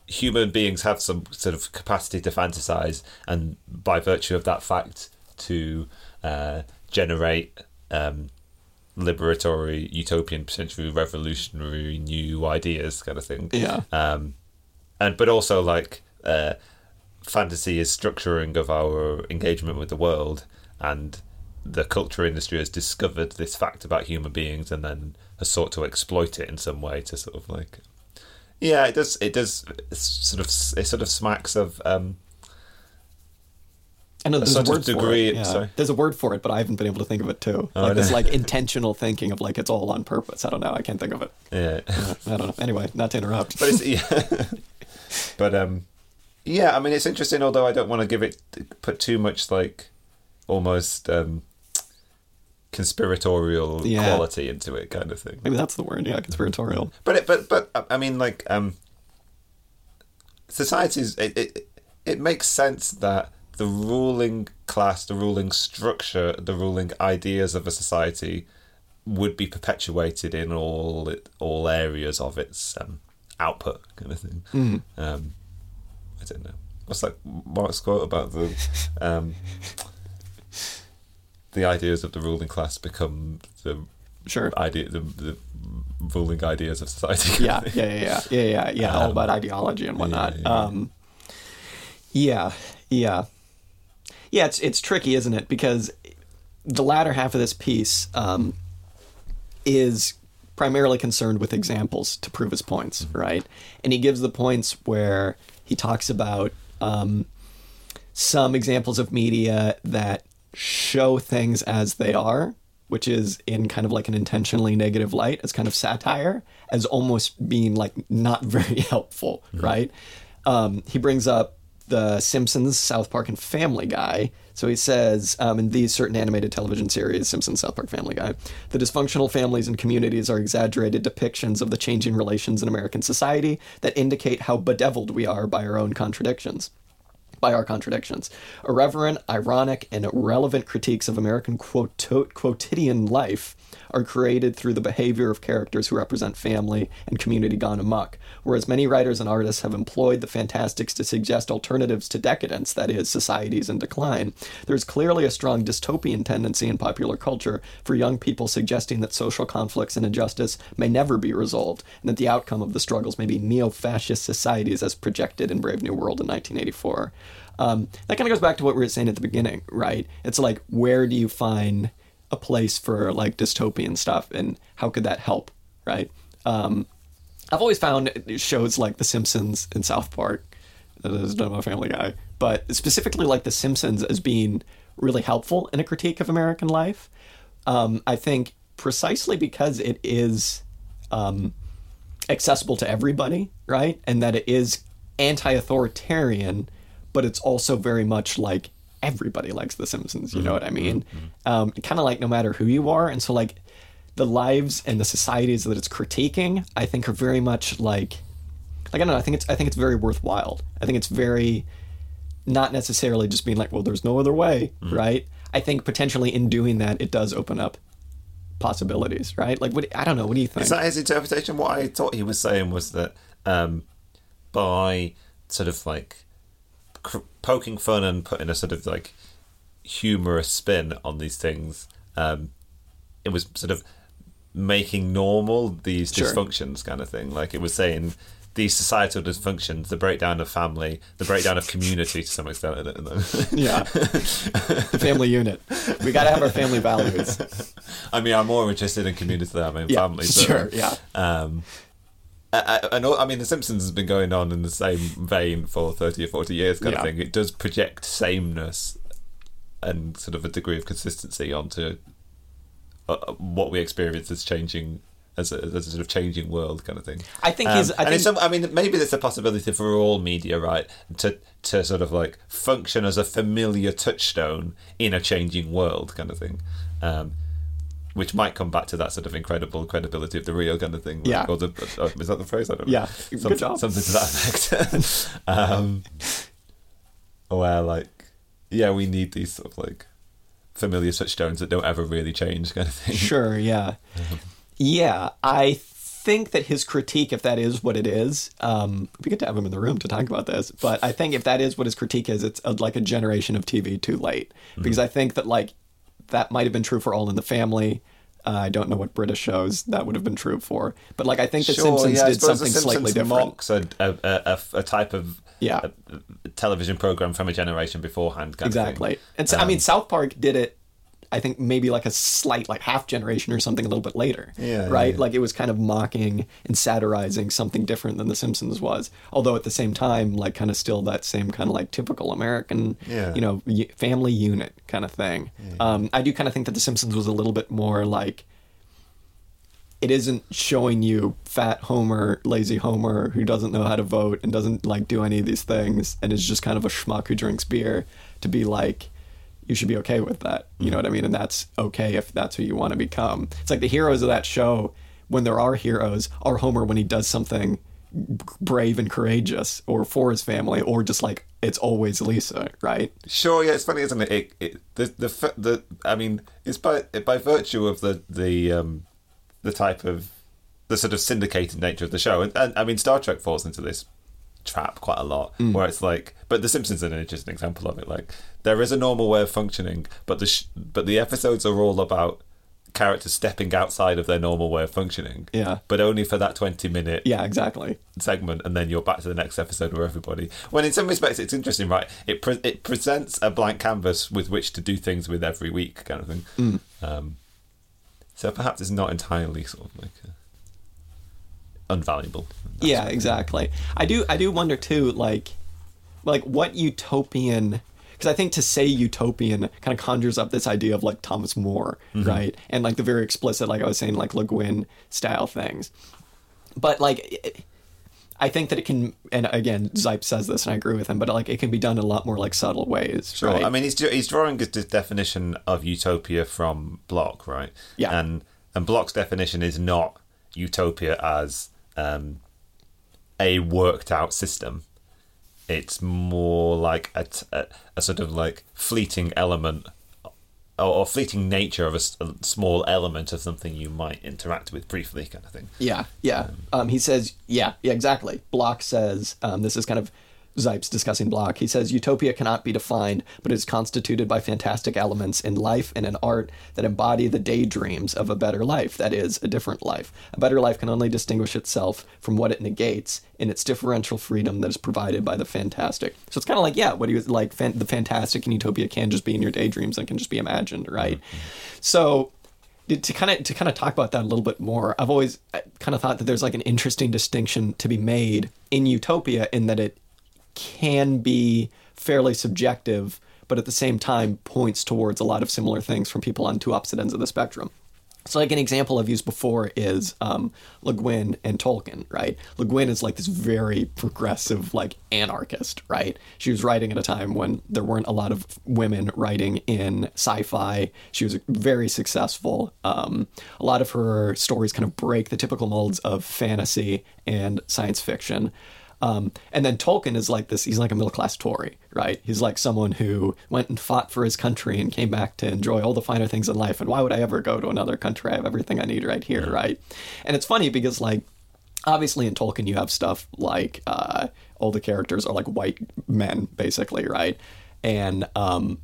human beings have some sort of capacity to fantasize, and by virtue of that fact, to uh, generate um, liberatory, utopian, potentially revolutionary new ideas, kind of thing. Yeah. Um, and but also like uh, fantasy is structuring of our engagement with the world, and the culture industry has discovered this fact about human beings, and then has sought to exploit it in some way to sort of like, yeah, it does. It does sort of it sort of smacks of um, I know there's a, of word for it. Yeah. sorry. There's a word for it, but I haven't been able to think of it too. Oh, like this like intentional thinking of like it's all on purpose. I don't know. I can't think of it. yeah. I don't know. Anyway, not to interrupt. but it's yeah. but um, yeah. I mean, it's interesting. Although I don't want to give it put too much like almost um conspiratorial Yeah. quality into it, kind of thing. Maybe that's the word. Yeah, conspiratorial. But it, but but I mean, like um, societies. It, it it makes sense that the ruling class, the ruling structure, the ruling ideas of a society would be perpetuated in all it, all areas of its um, output, kind of thing. Um, I don't know. What's that Marx quote about the um, the ideas of the ruling class become the Sure. idea the, the ruling ideas of society. yeah, yeah, yeah, yeah, yeah, yeah, yeah. all about ideology and whatnot. Um, yeah, yeah. Um, yeah, yeah, yeah. It's it's tricky, isn't it? Because the latter half of this piece um, is primarily concerned with examples to prove his points, right? And he gives the points where he talks about um, some examples of media that show things as they are, which is in kind of like an intentionally negative light, as kind of satire, as almost being like not very helpful, right? Um, he brings up the Simpsons, South Park, and Family Guy. So he says, um, in these certain animated television series, Simpsons, South Park, Family Guy, the dysfunctional families and communities are exaggerated depictions of the changing relations in American society that indicate how bedeviled we are by our own contradictions by our contradictions. Irreverent, ironic, and irrelevant critiques of American quotidian life are created through the behavior of characters who represent family and community gone amok. Whereas many writers and artists have employed the fantastics to suggest alternatives to decadence, that is, societies in decline, there's clearly a strong dystopian tendency in popular culture for young people suggesting that social conflicts and injustice may never be resolved, and that the outcome of the struggles may be neo fascist societies as projected in Brave New World in 1984. Um, that kind of goes back to what we were saying at the beginning, right? It's like, where do you find a place for like dystopian stuff, and how could that help, right? Um, I've always found shows like The Simpsons and South Park, that is done by Family Guy, but specifically like The Simpsons as being really helpful in a critique of American life. Um, I think precisely because it is um, accessible to everybody, right? And that it is anti authoritarian, but it's also very much like everybody likes The Simpsons, you know what I mean? Um, kind of like no matter who you are. And so, like, the lives and the societies that it's critiquing, I think, are very much like, like I don't know. I think it's I think it's very worthwhile. I think it's very not necessarily just being like, well, there's no other way, right? I think potentially in doing that, it does open up possibilities, right? Like, what I don't know. What do you think? Is that his interpretation? What I thought he was saying was that um, by sort of like poking fun and putting a sort of like humorous spin on these things, um, it was sort of making normal these Sure. dysfunctions kind of thing. Like it was saying these societal dysfunctions, the breakdown of family, the breakdown of community to some extent. I. Yeah. the family unit. We got to have our family values. I mean, I'm more interested in community than I'm in Yeah, family. So, sure, yeah. Um, I, I, mean, The Simpsons has been going on in the same vein for thirty or forty years, kind Yeah. of thing. It does project sameness and sort of a degree of consistency onto uh, what we experience as changing. As a, as a sort of changing world, kind of thing. I think he's- I think- some, I mean, maybe there's a possibility for all media, right, to to sort of like function as a familiar touchstone in a changing world, kind of thing. Um, which might come back to that sort of incredible credibility of the real kind of thing. Yeah. Or the, uh, is that the phrase? I don't know. Yeah. Good Something, job. something to that effect. um, where, like, yeah, we need these sort of like familiar touchstones that don't ever really change, kind of thing. Sure, yeah. Yeah, I think that his critique, if that is what it is, um, we get to have him in the room to talk about this, but I think if that is what his critique is, it's a, like a generation of TV too late. Because I think that, like, that might have been true for All in the Family. Uh, I don't know what British shows that would have been true for. But, like, I think The Simpsons I did something the slightly different. Mocks a, a, a, a, type of Yeah. television program from a generation beforehand. Exactly. And so, I mean, South Park did it. I think maybe like a slight, like half generation or something, a little bit later. Yeah, Right. yeah. Like it was kind of mocking and satirizing something different than The Simpsons was. Although at the same time, like kind of still that same kind of like typical American, Yeah. you know, family unit kind of thing. Um, I do kind of think that The Simpsons was a little bit more like. It isn't showing you fat Homer, lazy Homer who doesn't know how to vote and doesn't like do any of these things and is just kind of a schmuck who drinks beer to be like, you should be okay with that. You know what I mean? And that's okay if that's who you want to become. It's like the heroes of that show, when there are heroes, are Homer when he does something brave and courageous or for his family or just like it's always Lisa, right? Sure, yeah, it's funny, isn't it? it, it the, the the I mean, it's by by virtue of the the um the type of the sort of syndicated nature of the show, and, and I mean, Star Trek falls into this trap quite a lot, where it's like, but The Simpsons is an interesting example of it. Like, there is a normal way of functioning, but the sh- but the episodes are all about characters stepping outside of their normal way of functioning. Yeah. but only for that twenty minute Yeah, exactly. segment and then you're back to the next episode where everybody when in some respects it's interesting right it pre- it presents a blank canvas with which to do things with every week kind of thing Mm. um, so perhaps it's not entirely sort of like uh, unvaluable Yeah, exactly. I do I do wonder too like like what utopian because I think to say utopian kind of conjures up this idea of like Thomas More, right? And like the very explicit like I was saying like Le Guin style things. But like it- I think that it can and again Zipes says this and I agree with him, but like it can be done in a lot more like subtle ways, Sure. right? I mean, he's he's drawing his definition of utopia from Bloch, right? Yeah. And and Bloch's definition is not utopia as um, a worked out system. It's more like a a sort of like fleeting element or, or fleeting nature of a small element of something you might interact with briefly, kind of thing. Yeah, yeah. Um, he says, yeah, yeah, exactly. Bloch says, um, this is kind of Zipes discussing Bloch. He says, utopia cannot be defined, but is constituted by fantastic elements in life and in art that embody the daydreams of a better life, that is, a different life. A better life can only distinguish itself from what it negates in its differential freedom that is provided by the fantastic. So it's kind of like, yeah, what he was like, fan- the fantastic in utopia can just be in your daydreams and can just be imagined, right? Mm-hmm. So to kind of to kind of talk about that a little bit more i've always uh, kind of thought that there's like an interesting distinction to be made in utopia in that it can be fairly subjective but at the same time points towards a lot of similar things from people on two opposite ends of the spectrum so like an example I've used before is um, Le Guin and Tolkien, right? Le Guin is like this very progressive, like anarchist, right? She was writing at a time when there weren't a lot of women writing in sci-fi. She was very successful. Um, a lot of her stories kind of break the typical molds of fantasy and science fiction. Um, and then Tolkien is like this, he's like a middle class Tory, right? He's like someone who went and fought for his country and came back to enjoy all the finer things in life. And why would I ever go to another country? I have everything I need right here, right? And it's funny because, like, obviously in Tolkien you have stuff like uh, all the characters are like white men, basically, right? And um,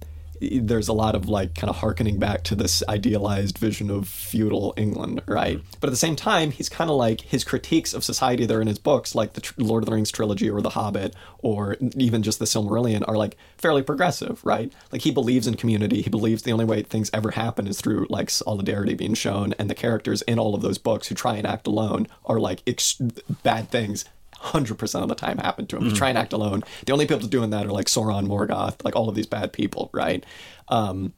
there's a lot of like kind of harkening back to this idealized vision of feudal England, right? Mm-hmm. But at the same time, he's kind of like his critiques of society that are in his books, like the tr- Lord of the Rings trilogy or The Hobbit, or even just the Silmarillion, are like fairly progressive, right? Like he believes in community. He believes the only way things ever happen is through like solidarity being shown, and the characters in all of those books who try and act alone are like ex- bad things hundred percent of the time happen to him. Mm. Try and act alone. The only people doing that are like Sauron, Morgoth, like all of these bad people, right? Um,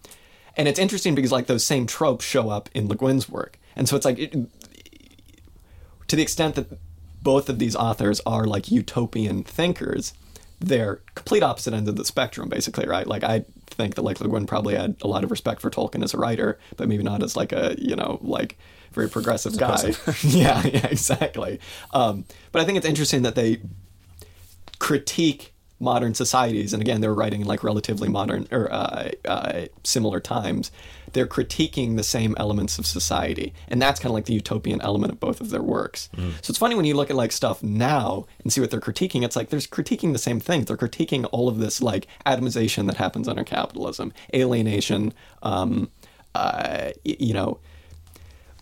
and it's interesting because like those same tropes show up in Le Guin's work, and so it's like it, to the extent that both of these authors are like utopian thinkers, they're complete opposite ends of the spectrum, basically, right? Like I think that like Le Guin probably had a lot of respect for Tolkien as a writer, but maybe not as like a you know like very progressive guy. yeah, yeah, exactly. Um, but I think it's interesting that they critique modern societies, and again, they're writing like relatively modern or uh, uh, similar times. They're critiquing the same elements of society, and that's kind of like the utopian element of both of their works. Mm. So it's funny when you look at like stuff now and see what they're critiquing. It's like they're critiquing the same things. They're critiquing all of this like atomization that happens under capitalism, alienation. Um, uh, you know,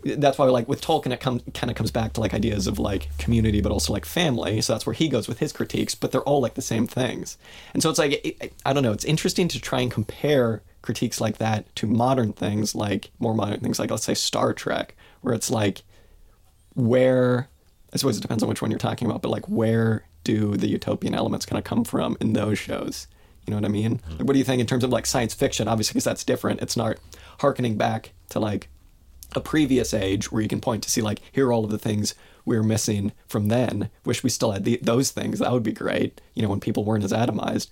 that's why like with Tolkien it comes kind of comes back to like ideas of like community but also like family. So that's where he goes with his critiques but they're all like the same things. And so it's like it, I don't know it's interesting to try and compare critiques like that to modern things like more modern things like let's say Star Trek where it's like where I suppose it depends on which one you're talking about but like where do the utopian elements kind of come from in those shows? You know what I mean? Mm-hmm. like, what do you think in terms of like science fiction? Obviously because that's different. It's not harkening back to like a previous age where you can point to see like here are all of the things we are missing from then wish we still had the, those things that would be great you know when people weren't as atomized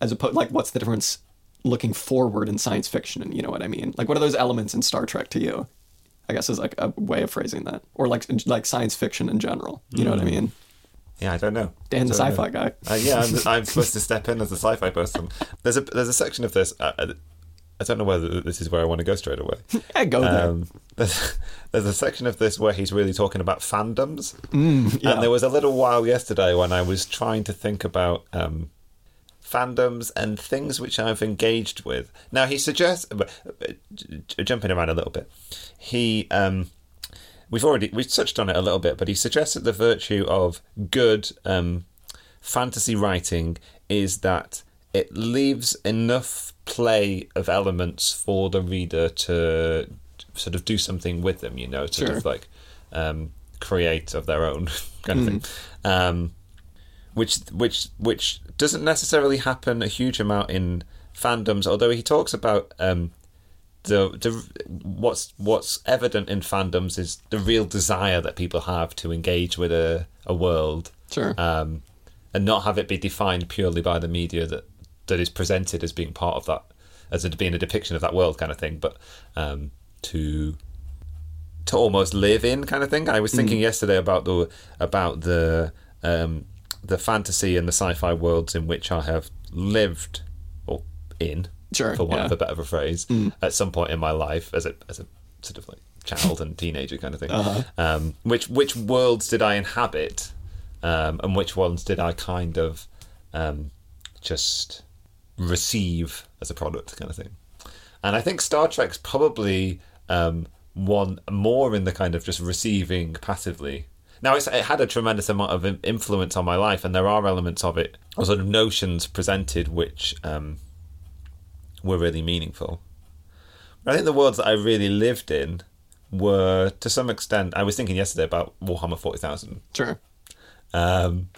as opposed like what's the difference looking forward in science fiction and you know what i mean like what are those elements in star trek to you i guess is like a way of phrasing that or like like science fiction in general you know what i mean yeah, I don't know. Dan, the sci-fi know. guy. Uh, yeah, I'm, I'm, supposed to step in as a sci-fi person. There's a there's a section of this. Uh, uh I don't know whether this is where I want to go straight away. I go there. Um, there's, there's, a section of this where he's really talking about fandoms, mm, yeah. and there was a little while yesterday when I was trying to think about um, fandoms and things which I've engaged with. Now he suggests, jumping around a little bit, he um, we've already we've touched on it a little bit, but he suggests that the virtue of good um, fantasy writing is that it leaves enough play of elements for the reader to sort of do something with them, you know, sort sure. of like um, create of their own kind of mm. thing. Um, which which which doesn't necessarily happen a huge amount in fandoms, although he talks about um, the the what's what's evident in fandoms is the real desire that people have to engage with a a world, sure, um, and not have it be defined purely by the media that that is presented as being part of that, as it being a depiction of that world kind of thing, but um, to to almost live in kind of thing. I was thinking mm. yesterday about the about the um, the fantasy and the sci-fi worlds in which I have lived or in, sure, for want yeah. of a better phrase, mm. at some point in my life as a as a sort of like child and teenager kind of thing. Uh-huh. Um, which which worlds did I inhabit, um, and which ones did I kind of um, just receive as a product kind of thing. And I think Star Trek's probably um, one more in the kind of just receiving passively. Now, it had a tremendous amount of influence on my life, and there are elements of it, or sort of notions presented, which um, were really meaningful. But I think the worlds that I really lived in were, to some extent, I was thinking yesterday about Warhammer 40,000. Sure. Um,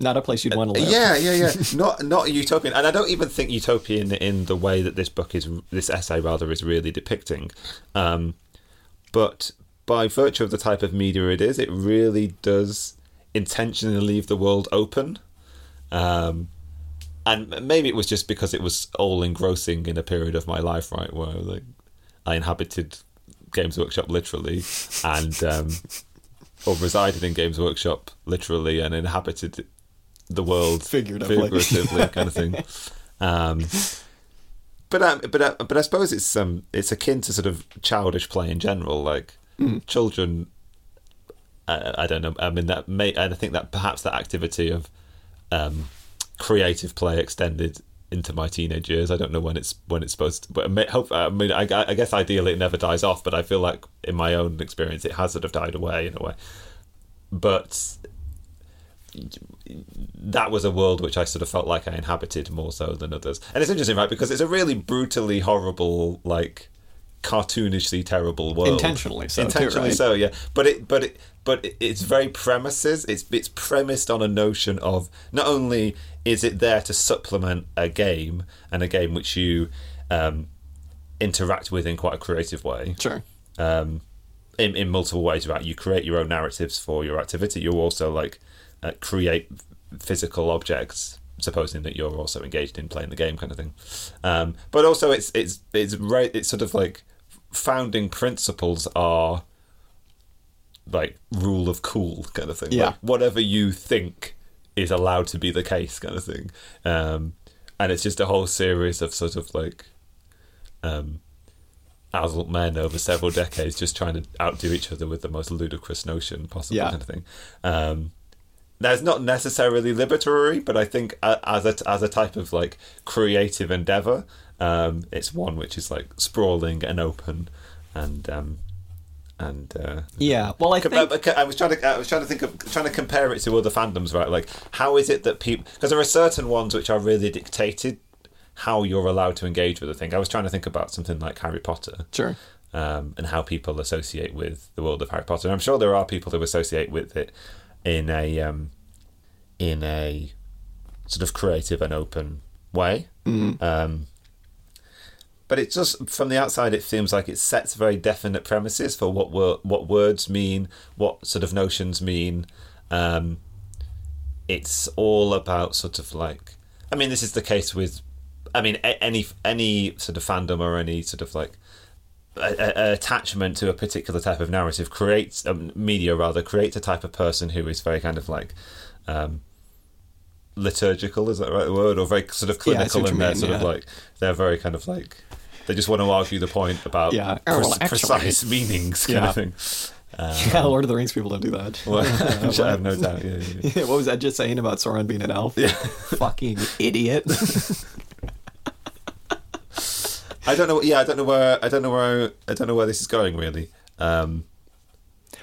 not a place you'd want to live. Yeah, yeah, yeah. not not utopian, and I don't even think utopian in the way that this book is, this essay rather, is really depicting. Um, but by virtue of the type of media it is, it really does intentionally leave the world open. Um, and maybe it was just because it was all engrossing in a period of my life, right, where like I inhabited Games Workshop literally, and um, or resided in Games Workshop literally, and inhabited the world figuratively, figuratively kind of thing. Um, but um, but uh, but I suppose it's um it's akin to sort of childish play in general. Like mm. children, I, I, don't know. I mean that may and I think that perhaps that activity of um, creative play extended into my teenage years. I don't know when it's when it's supposed to. But I may- hope. I mean, I, I guess ideally it never dies off. But I feel like in my own experience, it has sort of died away in a way. But that was a world which I sort of felt like I inhabited more so than others. And it's interesting, right? Because it's a really brutally horrible, like cartoonishly terrible world. Intentionally so, too, Intentionally right? so, yeah. But it, but it, but it- it's very premises. It's it's premised on a notion of not only is it there to supplement a game and a game which you um, interact with in quite a creative way Sure. um, in, in multiple ways, right? You create your own narratives for your activity. You're also like uh, create physical objects, supposing that you're also engaged in playing the game, kind of thing. Um, but also, it's it's it's right. It's sort of like founding principles are like rule of cool kind of thing. Yeah. Like, whatever you think is allowed to be the case, kind of thing. Um, and it's just a whole series of sort of like um, adult men over several decades just trying to outdo each other with the most ludicrous notion possible, Yeah. kind of thing. Um, that's not necessarily liberatory, but I think as a as a type of like creative endeavor, um, it's one which is like sprawling and open, and um, and uh, Yeah. Well, I think. I was trying to I was trying to think of trying to compare it to other fandoms, right? Like how is it that people because there are certain ones which are really dictated how you're allowed to engage with a thing. I was trying to think about something like Harry Potter. Sure. Um, and how people associate with the world of Harry Potter. And I'm sure there are people who associate with it in a um, in a sort of creative and open way. Um, but it just from the outside, it seems like it sets very definite premises for what wor- what words mean, what sort of notions mean. Um, it's all about sort of like, I mean, this is the case with, I mean, a- any any sort of fandom or any sort of like a, a, attachment to a particular type of narrative creates um, media rather creates a type of person who is very kind of like um, liturgical is that the right word or very sort of Yeah, I clinical in you their mean, sort of like they're very kind of like they just want to argue the point about Yeah. Oh, well, precise meanings kind Yeah. of thing. yeah, Lord of the Rings people don't do that. Well, I have no doubt. Yeah, yeah, yeah. what was that just saying about Sauron being an elf? Yeah. Fucking idiot. I don't know. Yeah, I don't know where. I don't know where. I don't know where this is going really. Um,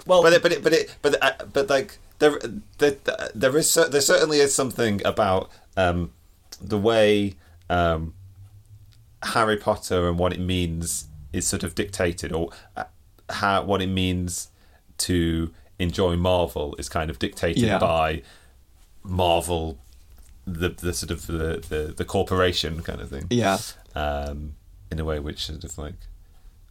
well, but it, but it, but it, but uh, but like there, there, there is there certainly is something about um, the way um, Harry Potter and what it means is sort of dictated, or uh, how what it means to enjoy Marvel is kind of dictated Yeah. by Marvel, the the sort of the, the the corporation kind of thing. yeah. Um, in a way which sort of like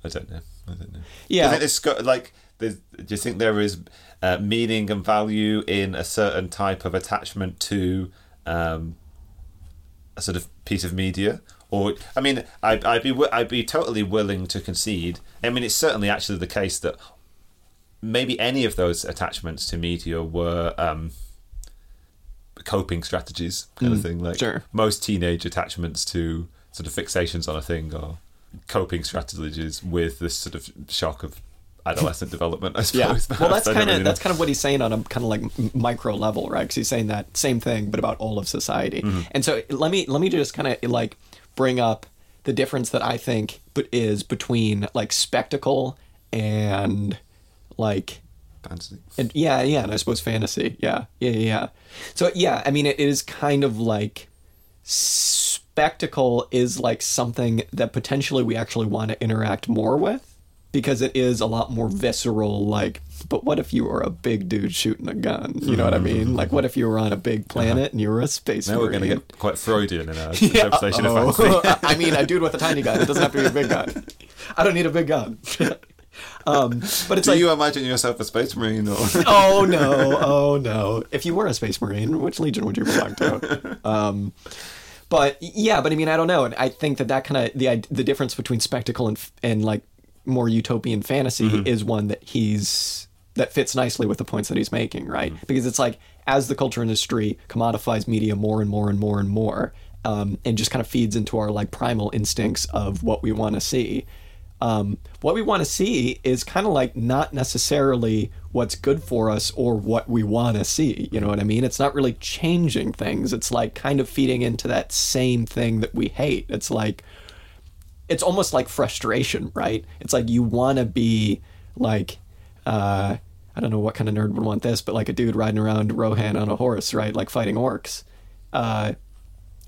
I don't know. I don't know. Yeah. Do you think it's got like? there's- Do you think there is uh, meaning and value in a certain type of attachment to um, a sort of piece of media? Or I mean, I'd, I'd be I'd be totally willing to concede. I mean, it's certainly actually the case that maybe any of those attachments to media were um, coping strategies, kind of thing. Like sure. most teenage attachments to sort of fixations on a thing or coping strategies with this sort of shock of adolescent development. I Yeah. suppose. Well, that's kind of really that's kind of what he's saying on a kind of like micro level, right? Because he's saying that same thing, but about all of society. Mm-hmm. And so let me let me just kind of like bring up the difference that I think but is between like spectacle and like fantasy. and yeah, yeah, and I suppose fantasy. Yeah, yeah, yeah. yeah. So yeah, I mean, it is kind of like spectacle is like something that potentially we actually want to interact more with because it is a lot more visceral. Like, but what if you were a big dude shooting a gun? You know what I mean? Like, what if you were on a big planet and you were a space Now we're going to get quite Freudian in our Yeah, interpretation uh-oh. of fantasy. I mean, a dude with a tiny gun. It doesn't have to be a big gun. I don't need a big gun. um, but it's Do like, you imagine yourself a space marine or? oh no, oh no. If you were a space marine, which legion would you belong to? Um, but yeah, but I mean, I don't know, and I think that that kind of the the difference between spectacle and and like more utopian fantasy is one that he's that fits nicely with the points that he's making, right? Because it's like as the culture industry commodifies media more and more and more and more, um, and just kind of feeds into our like primal instincts of what we want to see. Um, what we want to see is kind of like not necessarily what's good for us or what we want to see. You know what I mean? It's not really changing things. It's like kind of feeding into that same thing that we hate. It's like, it's almost like frustration, right? It's like you want to be like, uh, I don't know what kind of nerd would want this, but like a dude riding around Rohan on a horse, right? Like fighting orcs. Uh,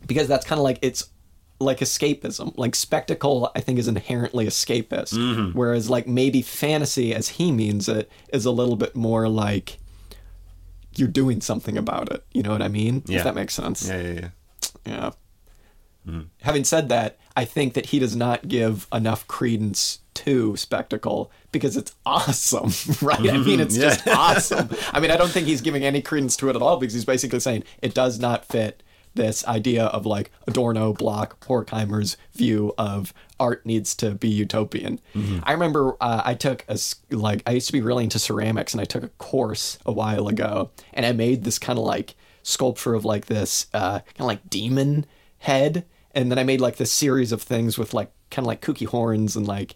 because that's kind of like it's like escapism. Like spectacle, I think, is inherently escapist. Mm-hmm. Whereas, like, maybe fantasy, as he means it, is a little bit more like you're doing something about it. You know what I mean? Yeah. If that makes sense. Yeah, yeah, yeah. Yeah. Mm-hmm. Having said that, I think that he does not give enough credence to spectacle because it's awesome, right? I mean, mm-hmm. it's Yeah. just awesome. I mean, I don't think he's giving any credence to it at all because he's basically saying it does not fit this idea of like Adorno, Bloch, Horkheimer's view of art needs to be utopian. I remember uh, I took a like I used to be really into ceramics and I took a course a while ago and I made this kind of like sculpture of like this uh, kind of like demon head and then I made like this series of things with like kind of like kooky horns and like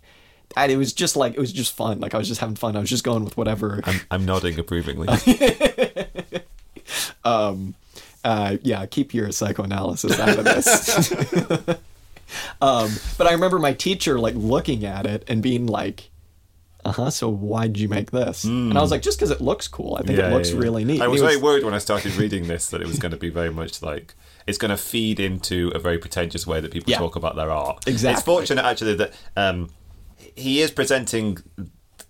and it was just like it was just fun like I was just having fun I was just going with whatever I'm nodding approvingly. uh, yeah, keep your psychoanalysis out of this. um, but I remember my teacher like looking at it and being like, "Uh huh. So why did you make this?" And I was like, "Just because it looks cool. I think Yeah, it looks yeah, yeah. really neat." I And was very worried when I started reading this that it was going to be very much like it's going to feed into a very pretentious way that people talk about their art. Exactly. It's fortunate actually that um, he is presenting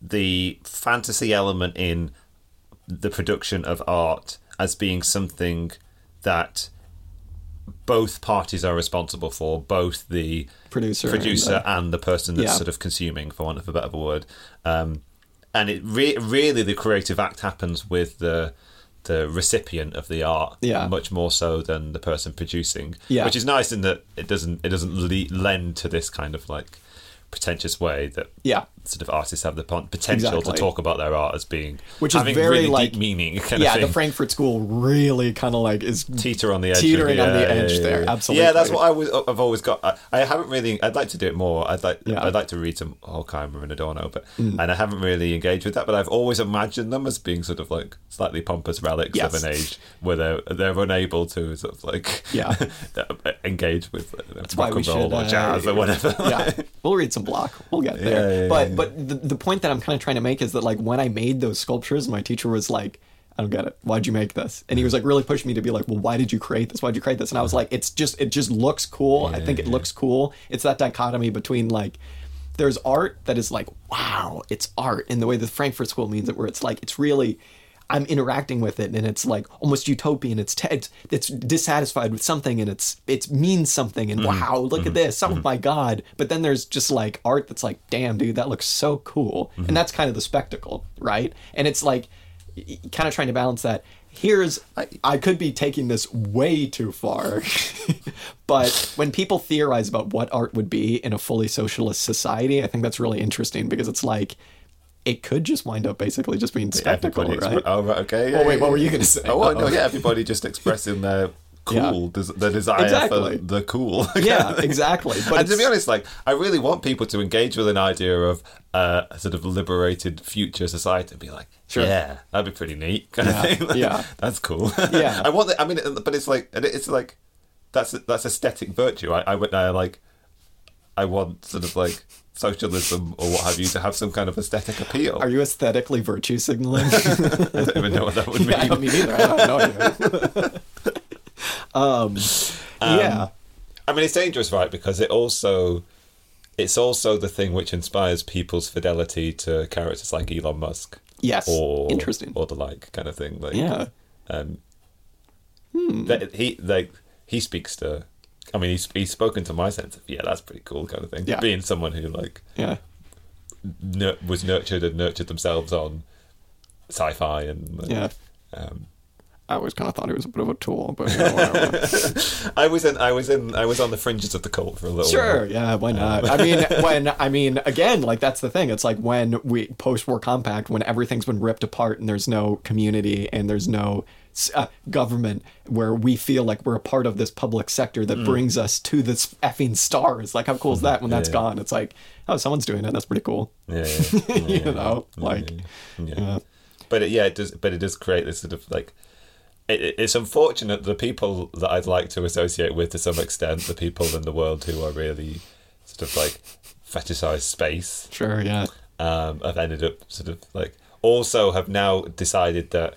the fantasy element in the production of art as being something that both parties are responsible for, both the Producer and producer the- and the person that's Yeah. sort of consuming, for want of a better word. Um, and it re- really the creative act happens with the the recipient of the art, Yeah. much more so than the person producing. Yeah. which is nice in that it doesn't it doesn't le- lend to this kind of like pretentious way that Yeah. Sort of artists have the potential Exactly. to talk about their art as being Which is having very, really like- deep meaning kind yeah, the. Frankfurt School really kind of like is teeter on the edge, Teetering of, on the yeah, edge yeah, yeah, there, yeah. absolutely. Yeah, that's what I was. I've always got. I, I haven't really. I'd like to do it more. I'd like. Yeah. I'd like to read some Horkheimer and Adorno, but Mm. and I haven't really engaged with that. But I've always imagined them as being sort of like slightly pompous relics Yes. of an age where they're they're unable to sort of like Yeah. engage with why rock and roll should, or uh, jazz or whatever. yeah, we'll read some Bloch. We'll get there. Yeah, yeah, but yeah. but the, the point that I'm kind of trying to make is that like when I made those sculptures, my teacher was like, "I don't get it. Why'd you make this?" And he was like really pushing me to be like, "Well, why did you create this? Why'd you create this?" And I was like, "It's just it just looks cool. I think it looks cool. It's that dichotomy between like." There's art that is like, wow, it's art in the way the Frankfurt School means it, where it's like, it's really, I'm interacting with it and it's like almost utopian. It's te- it's, it's dissatisfied with something and it's it means something and mm-hmm. wow, look at mm-hmm. this. Oh mm-hmm. my god. But then there's just like art that's like, damn, dude, that looks so cool. And that's kind of the spectacle, right? And it's like kind of trying to balance that. Here's I could be taking this way too far. but when people theorize about what art would be in a fully socialist society, I think that's really interesting because it's like it could just wind up basically just being spectacle, Everybody right? oh, right, okay. Oh, wait, yeah, what were you gonna say? Oh, no, yeah, everybody just expressing their cool, des- their desire Exactly. for the cool. yeah, exactly. But and to be honest, like I really want people to engage with an idea of uh, a sort of liberated future society and be like, Sure. yeah, that'd be pretty neat, kind Yeah, of thing. yeah. that's cool. Yeah. I want. The, I mean, but it's like it's like that's that's aesthetic virtue. I I, I like I want sort of like socialism or what have you to have some kind of aesthetic appeal. Are you aesthetically virtue signaling? I don't even know what that would mean. yeah, I don't mean either. I don't know. um, yeah, I mean, it's dangerous, right? Because it also, it's also the thing which inspires people's fidelity to characters like Elon Musk, yes, or interesting. or the like kind of thing. Like, yeah, um, that he like he speaks to. I mean, he's he's spoken to my sense of yeah, that's pretty cool kind of thing. Yeah. Being someone who like yeah, nur- was nurtured and nurtured themselves on sci-fi and like, yeah. um, I always kind of thought he was a bit of a tool, but you know. I was in. I was in. I was on the fringes of the cult for a little. While. Sure, while. yeah, why not? I mean, when I mean, again, like that's the thing. It's like when we post-war compact, when everything's been ripped apart and there's no community and there's no uh, government where we feel like we're a part of this public sector that brings us to this effing stars. Like, how cool is that when that's Yeah. gone? It's like, oh, someone's doing it. That's pretty cool. Yeah, yeah, yeah, you know, yeah, like, yeah. yeah. But it, yeah, it does. But it does create this sort of like. It, it- it's unfortunate the people that I'd like to associate with to some extent, the people in the world who are really sort of like fetishized space, sure, yeah, um, have ended up sort of like also have now decided that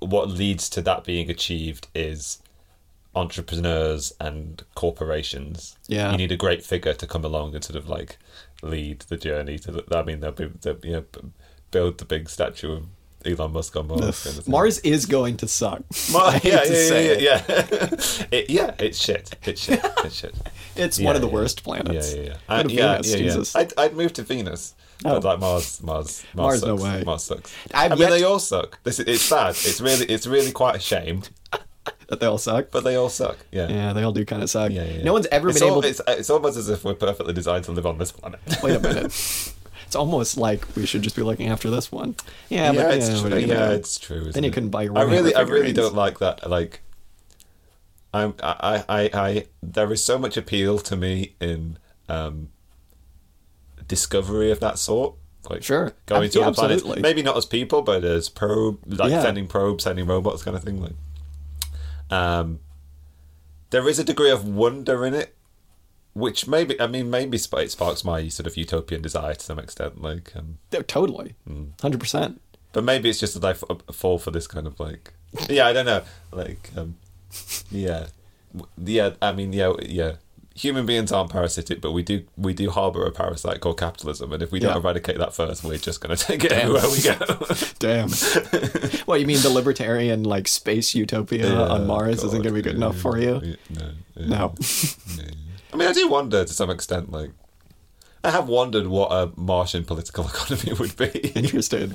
what leads to that being achieved is entrepreneurs and corporations. Yeah. you need a great figure to come along and sort of like lead the journey to. The, I mean, they'll be, they'll, you know, build the big statue of Elon Musk on Mars. kind of. Mars is going to suck. Mar- I yeah, to yeah, yeah, it. yeah, yeah. it, yeah, it's shit. It's shit. It's shit. It's Yeah, one of the yeah. worst planets. Yeah, yeah, yeah. I, to uh, yeah, Venus, yeah, yeah. Jesus. I'd, I'd move to Venus. Oh. But like Mars, Mars, Mars, Mars, no sucks. way. Mars sucks. I've I mean, yet they all suck. This is, it's sad. It's really, it's really quite a shame. That they all suck. But they all suck. Yeah. Yeah, they all do kind of suck. Yeah, yeah, yeah. No one's ever it's been al- able to. It's, it's almost as if we're perfectly designed to live on this planet. Wait a minute. It's almost like we should just be looking after this one. Yeah, yeah, but it's yeah, true. what are you Yeah, do? it's true. isn't Then you it? couldn't buy your I really, I really don't like that. Like, I'm, I, I, I, there is so much appeal to me in um, discovery of that sort. Like, Sure. going Ab- to yeah, other planets. Maybe not as people, but as probe, like Yeah. sending probes, sending robots, kind of thing. Like, um, there is a degree of wonder in it, which maybe, I mean, maybe it sparks my sort of utopian desire to some extent. Like, um, totally, Hmm. hundred percent. but maybe it's just that I f- uh, fall for this kind of like, yeah, I don't know, like, um, yeah, yeah. I mean, yeah, yeah. Human beings aren't parasitic, but we do we do harbour a parasite called capitalism, and if we don't Yeah. eradicate that first, we're just going to take it everywhere we go. Damn. what you mean the libertarian like space utopia on Mars isn't going to be good enough for you? yeah, No, yeah, No. yeah. I mean, I do wonder to some extent. Like, I have wondered what a Martian political economy would be. Interested.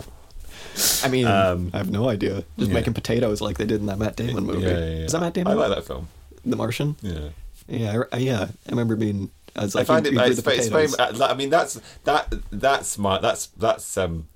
I mean, Um, I have no idea. Just yeah. making potatoes like they did in that Matt Damon movie. Yeah, yeah, yeah. Is that Matt Damon? I like that film. The Martian. Yeah. Yeah, I, yeah. I remember being. I I find it. It's, it's very. I mean, that's that. That's my. That's that's um.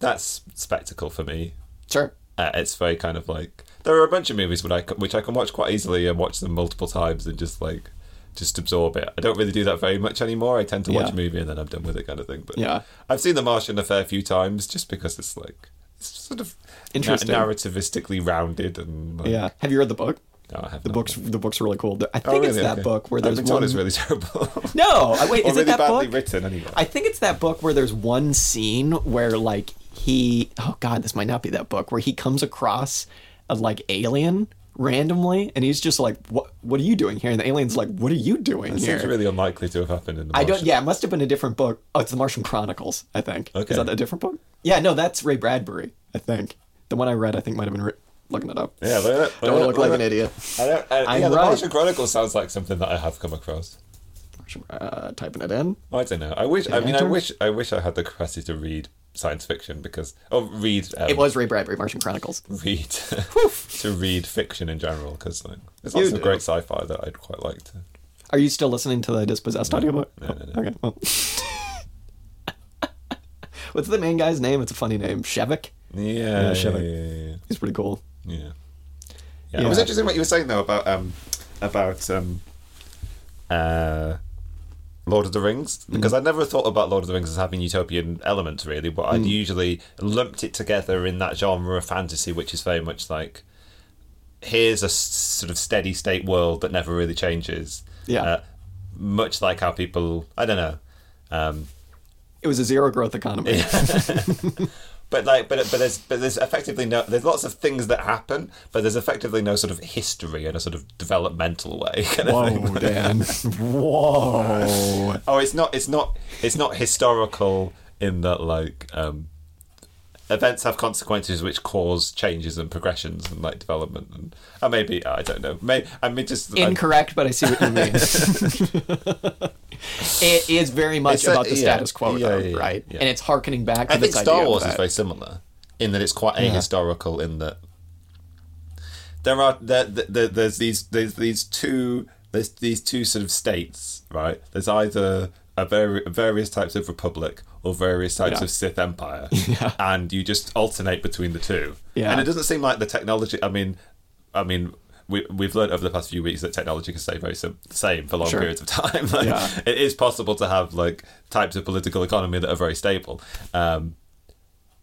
That's spectacle for me. Sure. Uh, it's very kind of like there are a bunch of movies which I which I can watch quite easily and watch them multiple times and just like just absorb it. I don't really do that very much anymore. I tend to watch Yeah. a movie and then I'm done with it, kind of thing. But Yeah. I've seen The Martian a fair few times just because it's like it's sort of Interesting. na- narrativistically rounded and like, Yeah. Have you read the book? No, I have The not. book's the book's are really cool. I think Oh, it's that Okay. book where I've been one. it's really terrible. No, I- wait, or is really it that badly book? written anyway. I think it's that book where there's one scene where like he oh god, this might not be that book where he comes across a like alien randomly and he's just like what what are you doing here? And the alien's like what are you doing It here? seems really unlikely to have happened in the I don't yeah, it must have been a different book. Oh, it's the Martian Chronicles, I think. Okay. Is that a different book? Yeah, no, that's Ray Bradbury, I think. The one I read I think might have been ri- looking it up. Yeah, look at that. Don't want to look like an idiot. I don't, I, yeah, the right. Martian Chronicles sounds like something that I have come across. Uh, typing it in. I don't know. I wish. I mean, I wish. I wish I had the capacity to read science fiction because, oh, read. Um, It was Ray Bradbury, Martian Chronicles. read to read fiction in general because like, there's lots of great sci-fi that I'd quite like to. Are you still listening to the Dispossessed audiobook? no, no, no. Okay, well. What's the main guy's name? It's a funny name. Shevek? Yeah, Yeah, yeah, yeah, yeah, He's pretty cool. Yeah. yeah. Yeah, Yeah. It was interesting what you were saying though about um about um uh Lord of the Rings because I never thought about Lord of the Rings as having utopian elements really, but I'd usually lumped it together in that genre of fantasy, which is very much like here's a s- sort of steady state world that never really changes. Yeah. uh, much like how people I don't know. Um, It was a zero growth economy. but like, but but there's but there's effectively no there's lots of things that happen, but there's effectively no sort of history in a sort of developmental way. kind of thing. Whoa, Dan. Whoa. Oh, it's not. It's not. It's not historical in that like um, events have consequences which cause changes and progressions and like development and uh, maybe I don't know. May I mean just I- Incorrect, but I see what you mean. it is very much a- about the yeah, status quo, yeah, though, yeah, right? And it's harkening back to I think Star Wars is very similar in that it's quite ahistorical in that there are there, there, there's these there's these two there's these two sort of states, right? There's either a very various types of republic or various types Yeah. of Sith Empire, Yeah. and you just alternate between the two. Yeah. And it doesn't seem like the technology. I mean, I mean. We, we've learned over the past few weeks that technology can stay very sim- same for long Sure. periods of time. Like, Yeah. It is possible to have like types of political economy that are very stable. Um,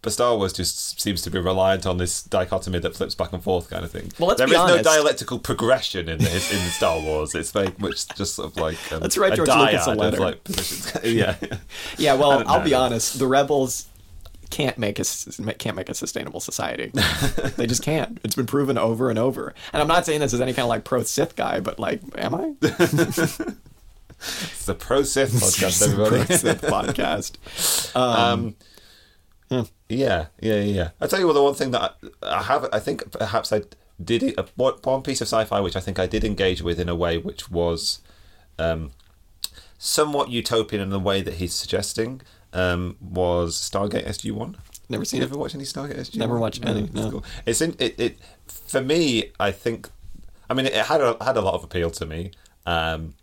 but Star Wars just seems to be reliant on this dichotomy that flips back and forth kind of thing. Well, let's There be is honest. no dialectical progression in the, in the Star Wars. It's very much just sort of like um, Let's write a George Lucas a of, letter. like positions. yeah, Yeah, well, I'll be honest. The rebels can't make a can't make a sustainable society. they just can't. It's been proven over and over. And I'm not saying this as any kind of like pro Sith guy, but like, am I? it's the pro Sith podcast, everybody. pro Sith podcast. Um, yeah, yeah, yeah. I tell you what, the one thing that I, I have, I think perhaps I did uh, one piece of sci-fi which I think I did engage with in a way which was um, somewhat utopian in the way that he's suggesting um, was Stargate SG One. Never seen You it. ever watch any Stargate SG? Never watched any, it's no. cool. It's in it, it. For me, I think. I mean, it had a, had a lot of appeal to me. Um,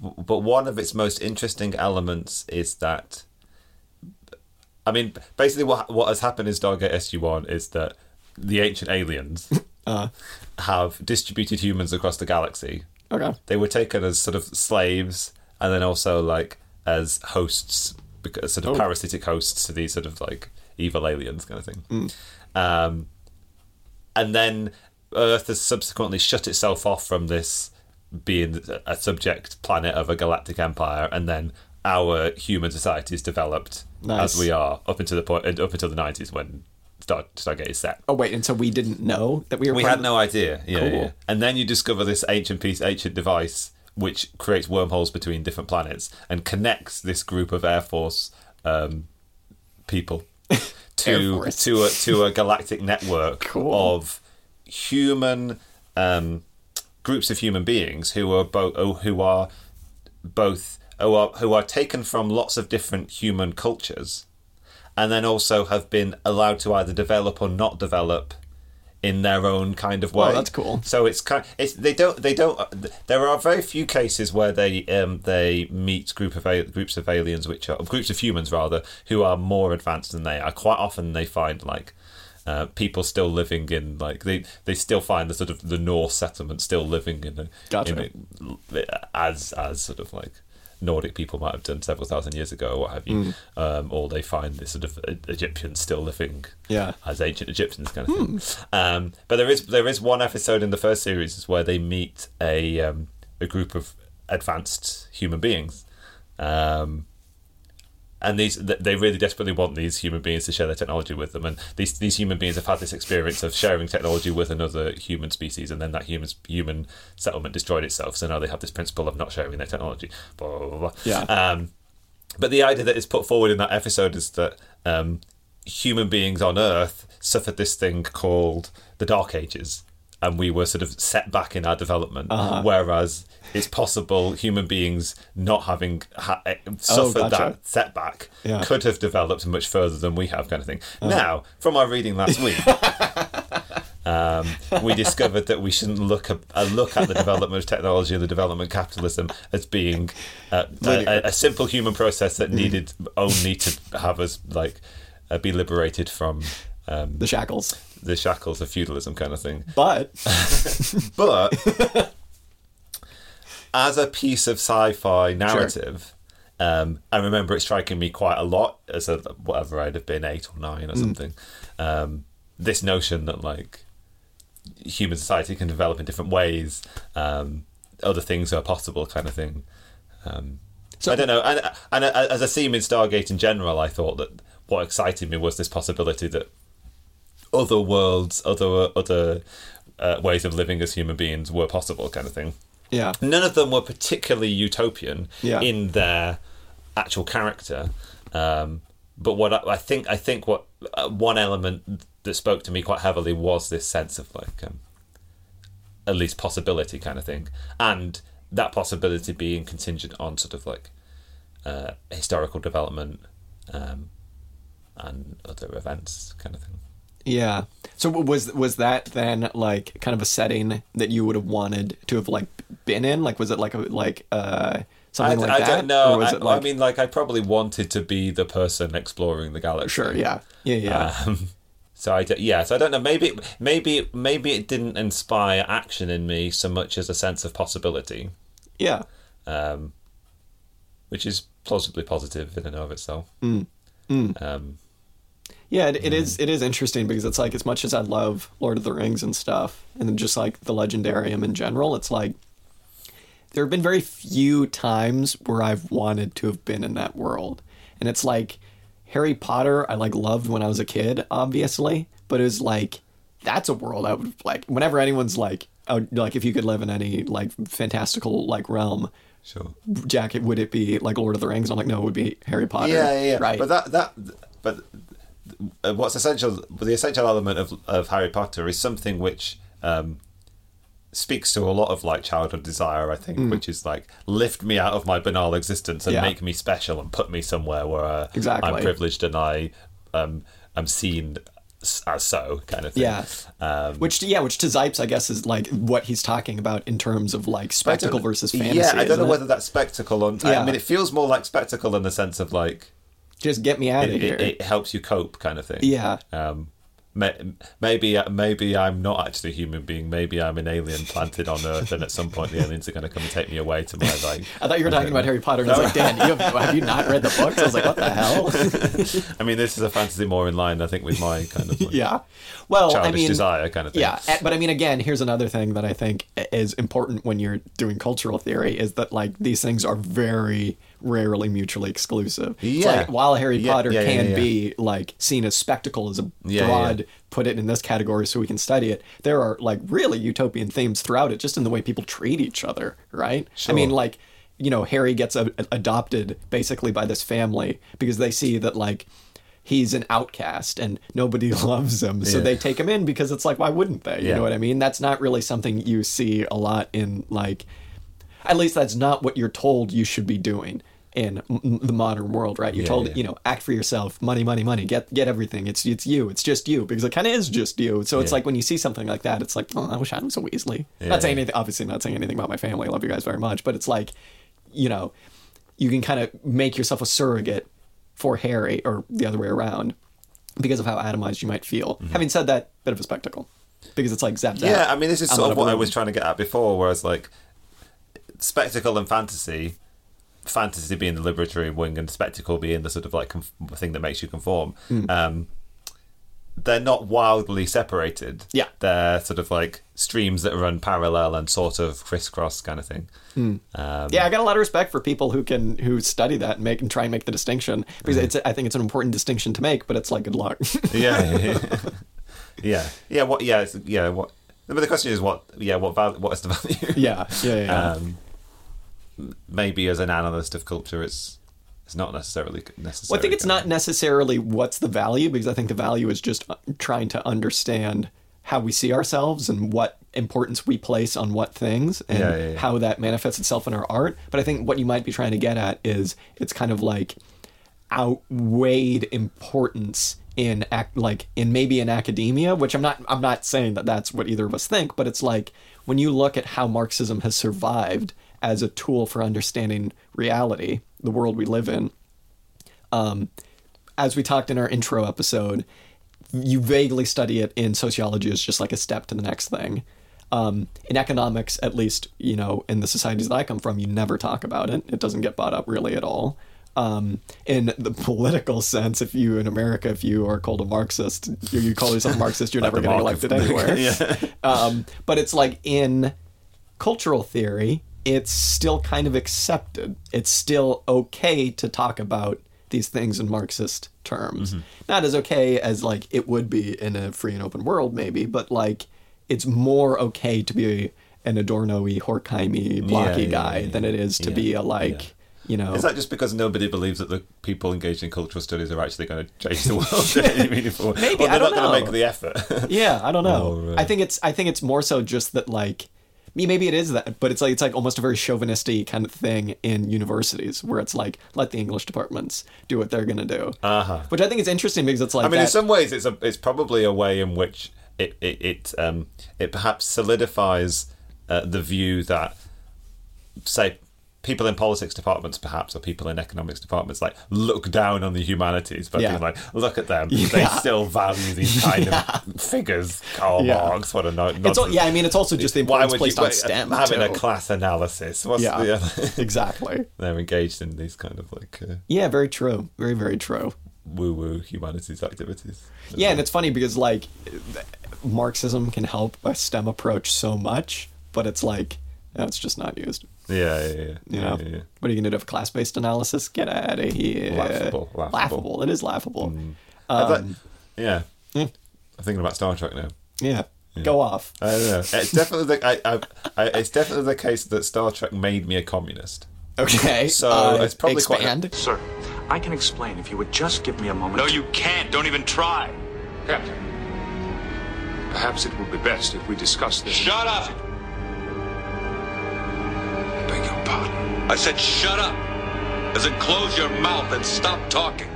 but one of its most interesting elements is that. I mean, basically, what what has happened in Stargate SG One is that the ancient aliens Uh, have distributed humans across the galaxy. okay. They were taken as sort of slaves, and then also like as hosts, because sort of Oh. parasitic hosts to these sort of like evil aliens kind of thing. Mm. Um, and then Earth has subsequently shut itself off from this being a subject planet of a galactic empire, and then our human society has developed Nice. as we are up until the point up until the nineties when Star, Stargate is set. Oh wait, and so we didn't know that we were. We had no idea. Yeah, Cool. yeah. And then you discover this ancient piece, ancient device, which creates wormholes between different planets and connects this group of Air Force um, people to Force. to a to a galactic network Cool. of human um, groups of human beings who are both who are both who are who are taken from lots of different human cultures and then also have been allowed to either develop or not develop in their own kind of way. Oh, that's cool. So it's kind. It's they don't they don't. There are very few cases where they um they meet group of a- groups of aliens which are groups of humans rather who are more advanced than they are. Quite often they find like. Uh, people still living in like they they still find the sort of the Norse settlement still living in a, Gotcha. in a, as as sort of like Nordic people might have done several thousand years ago or what have you, um, or they find this sort of E- Egyptians still living Yeah. as ancient Egyptians kind of thing. Um, but there is there is one episode in the first series where they meet a um, a group of advanced human beings. Um, and these they really desperately want these human beings to share their technology with them and these these human beings have had this experience of sharing technology with another human species and then that human human settlement destroyed itself so now they have this principle of not sharing their technology blah blah blah, blah. Yeah. um, but the idea that is put forward in that episode is that um, human beings on Earth suffered this thing called the Dark Ages, and we were sort of set back in our development. Uh-huh. Whereas it's possible human beings not having ha- eh, suffered Oh, gotcha. that setback Yeah. Uh-huh. could have developed much further than we have, kind of thing. Now, from our reading last week. Um, we discovered that we shouldn't look a, uh, look at the development of technology and the development of capitalism as being uh, a, a, a simple human process that needed only to have us like uh, be liberated from um, the shackles. The shackles of feudalism, kind of thing. But But as a piece of sci-fi narrative, um, I remember it striking me quite a lot as a whatever I'd have been eight or nine or something. Um, this notion that like human society can develop in different ways, um, other things are possible, kind of thing. Um, So- I don't know, and, and as a theme in Stargate in general, I thought that what excited me was this possibility that other worlds, other other uh, ways of living as human beings were possible, kind of thing. yeah, None of them were particularly utopian Yeah. in their actual character, um, but what I, I think I think what uh, one element that spoke to me quite heavily was this sense of like um, at least possibility kind of thing, and that possibility being contingent on sort of like uh, historical development um, and other events kind of thing. Yeah. So was was that then like kind of a setting that you would have wanted to have like been in? Like was it like a like uh I, something like I that? don't know. Was I, it like I mean, like, I probably wanted to be the person exploring the galaxy. sure, yeah. Yeah, yeah. Um, so I yeah, so I don't know. Maybe, maybe, maybe it didn't inspire action in me so much as a sense of possibility, yeah. um, which is plausibly positive in and of itself. Mm. Um, Yeah, it, it is. Mm-hmm. It is interesting because it's like as much as I love Lord of the Rings and stuff, and just like the Legendarium in general, it's like there have been very few times where I've wanted to have been in that world, and it's like Harry Potter. I like loved when I was a kid, obviously, but it was like that's a world I would like. Whenever anyone's like, oh, like if you could live in any like fantastical like realm, sure. Jack, would it be like Lord of the Rings? I'm like, no, it would be Harry Potter. Yeah, yeah, yeah. right. But that that but what's essential the essential element of of Harry Potter is something which um, speaks to a lot of like childhood desire. I think, which is like lift me out of my banal existence and Mm. Yeah. make me special and put me somewhere where uh, Exactly. I'm privileged and I um, am seen as so kind of thing. Yeah. Um, Which yeah, which to Zipes, I guess, is like what he's talking about in terms of like spectacle versus fantasy. Yeah, I don't know it? whether that's spectacle or. Yeah. I mean, it feels more like spectacle in the sense of like just get me out of here. it, it helps you cope, kind of thing. yeah, Um, maybe maybe I'm not actually a human being. Maybe I'm an alien planted on Earth, and at some point the aliens are going to come and take me away to my like. I thought you were talking about Harry Potter, and I was like, Dan, you have, have you not read the books? I was like, what the hell? I mean, this is a fantasy more in line, I think, with my kind of like, yeah. Well, childish I mean, desire kind of thing. Yeah, but I mean, again, here's another thing that I think is important when you're doing cultural theory is that like these things are very rarely mutually exclusive. Yeah. like, while Harry Yeah, Potter yeah, can yeah. be like seen as spectacle as a broad, put it in this category so we can study it. There are like really utopian themes throughout it, just in the way people treat each other, right? Sure. I mean, like you know, Harry gets a, adopted basically by this family because they see that like he's an outcast and nobody loves him. So Yeah. they take him in because it's like, why wouldn't they? You Yeah. know what I mean? That's not really something you see a lot in like, at least that's not what you're told you should be doing in m- the modern world, right? You're Yeah, told, yeah. you know, act for yourself, money, money, money, get get everything. It's it's you, it's just you, because it kind of is just you. So it's Yeah. like when you see something like that, it's like, oh, I wish I was a Weasley. Not saying anything, obviously, not saying anything about my family. I love you guys very much, but it's like, you know, you can kind of make yourself a surrogate for Harry or the other way around because of how atomized you might feel. Having said that, bit of a spectacle because it's like zap zap. Mm-hmm. Yeah, I mean, this is I'm sort of what I was trying to get at before, whereas like spectacle and fantasy, fantasy being the liberatory wing and spectacle being the sort of like conf- thing that makes you conform. Hmm. Um, they're not wildly separated. Yeah. they're sort of like streams that run parallel and sort of crisscross kind of thing. Um, Hmm. Yeah, I got a lot of respect for people who can who study that and make and try and make the distinction because it's I think it's an important distinction to make, but it's like good luck. yeah, yeah, yeah, yeah. What? Yeah, it's, yeah. What? But the question is, what? Yeah, what value? What is the value? yeah, yeah, yeah. yeah. um, maybe as an analyst of culture, it's it's not necessarily necessary. Well, I think it's not necessarily what's the value because I think the value is just uh, trying to understand how we see ourselves and what importance we place on what things and Yeah, yeah, yeah. how that manifests itself in our art. But I think what you might be trying to get at is it's kind of like outweighed importance in act like in maybe in academia which i'm not i'm not saying that that's what either of us think but it's like when you look at how marxism has survived as a tool for understanding reality the world we live in um, as we talked in our intro episode, you vaguely study it in sociology as just like a step to the next thing. Um, in economics, at least, you know, in the societies that I come from, you never talk about it. It doesn't get brought up really at all. Um, in the political sense, if you in America, if you are called a Marxist, you, you call yourself a Marxist, you're never getting mark of- elected anywhere. yeah. Um, but it's like in cultural theory, it's still kind of accepted. It's still okay to talk about these things in Marxist terms. Mm-hmm. Not as okay as like it would be in a free and open world, maybe, but like it's more okay to be an Adorno-y, Horkheimy, blocky yeah, guy yeah, than it is to yeah, be a like, yeah. you know. Is that just because nobody believes that the people engaged in cultural studies are actually going to change the world in any meaningful way? Maybe, or they're I don't not going to make the effort. yeah, I don't know. Right. I think it's I think it's more so just that like Yeah, maybe it is that, but it's like it's like almost a very chauvinistic kind of thing in universities where it's like let the English departments do what they're gonna do. Uh-huh. Which I think is interesting because it's like I mean, in some ways, it's a it's probably a way in which it it it, um, it perhaps solidifies uh, the view that, say, people in politics departments, perhaps, or people in economics departments, like look down on the humanities, but Yeah. being like, look at them, they still value these kind of figures. Karl Yeah. Marx, what a no- it's all, yeah, I mean, it's also just the Why would placed you on STEM. having a class analysis? What's Yeah. the exactly. They're engaged in these kind of like uh, Yeah, very true. Very very true. woo-woo humanities activities. Yeah, and it's funny because like Marxism can help a STEM approach so much, but it's like it's just not used. Yeah, yeah, yeah. You yeah, know, yeah, yeah. what are you gonna do? Have class based analysis? Get out of here! Laughable, laughable. It is laughable. I thought- Um, yeah. I'm thinking about Star Trek now. yeah. Go off. I don't know. It's definitely the, I, I, I, it's definitely the case that Star Trek made me a communist. Okay. So, uh, it's probably quite a- Sir, I can explain if you would just give me a moment. No, you can't. Don't even try. Captain, perhaps it will be best if we discuss this. Shut up. I said shut up. As in close your mouth and stop talking.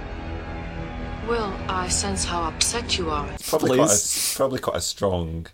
Will, I sense how upset you are. Probably quite, a, probably quite a strong,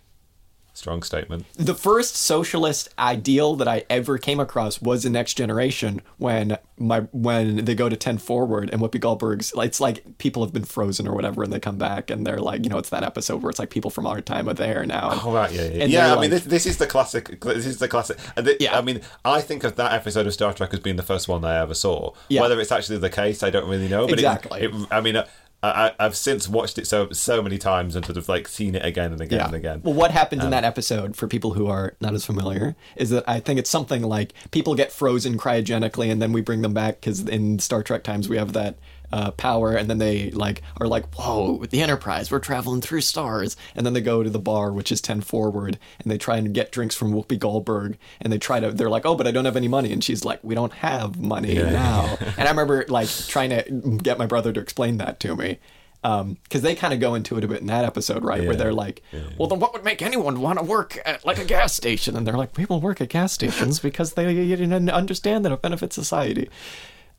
strong statement. the first socialist ideal that I ever came across was the Next Generation when my when they go to ten forward and Whoopi Goldberg's it's like people have been frozen or whatever and they come back and they're like you know it's that episode where it's like people from our time are there now. Oh right, yeah, yeah. And yeah, I they're mean, this, this is the classic. This is the classic. And thi- Yeah. I mean, I think of that episode of Star Trek as being the first one I ever saw. Yeah. Whether it's actually the case, I don't really know. But it- Exactly. It, I mean, uh, I, I've since watched it so so many times and sort of like seen it again and again Yeah. and again. Well, what happens in um, that episode for people who are not as familiar is that I think it's something like people get frozen cryogenically and then we bring them back because in Star Trek times we have that uh, power and then they like are like, whoa, the Enterprise, we're traveling through stars. And then they go to the bar, which is 10 forward, and they try and get drinks from Whoopi Goldberg. And they try to, they're like, oh, but I don't have any money. And she's like, we don't have money now. and I remember like trying to get my brother to explain that to me. Because they kind of go into it a bit in that episode, right? Where they're like, well, then what would make anyone want to work at like a gas station? And they're like, people work at gas stations because they you didn't understand that it benefits society.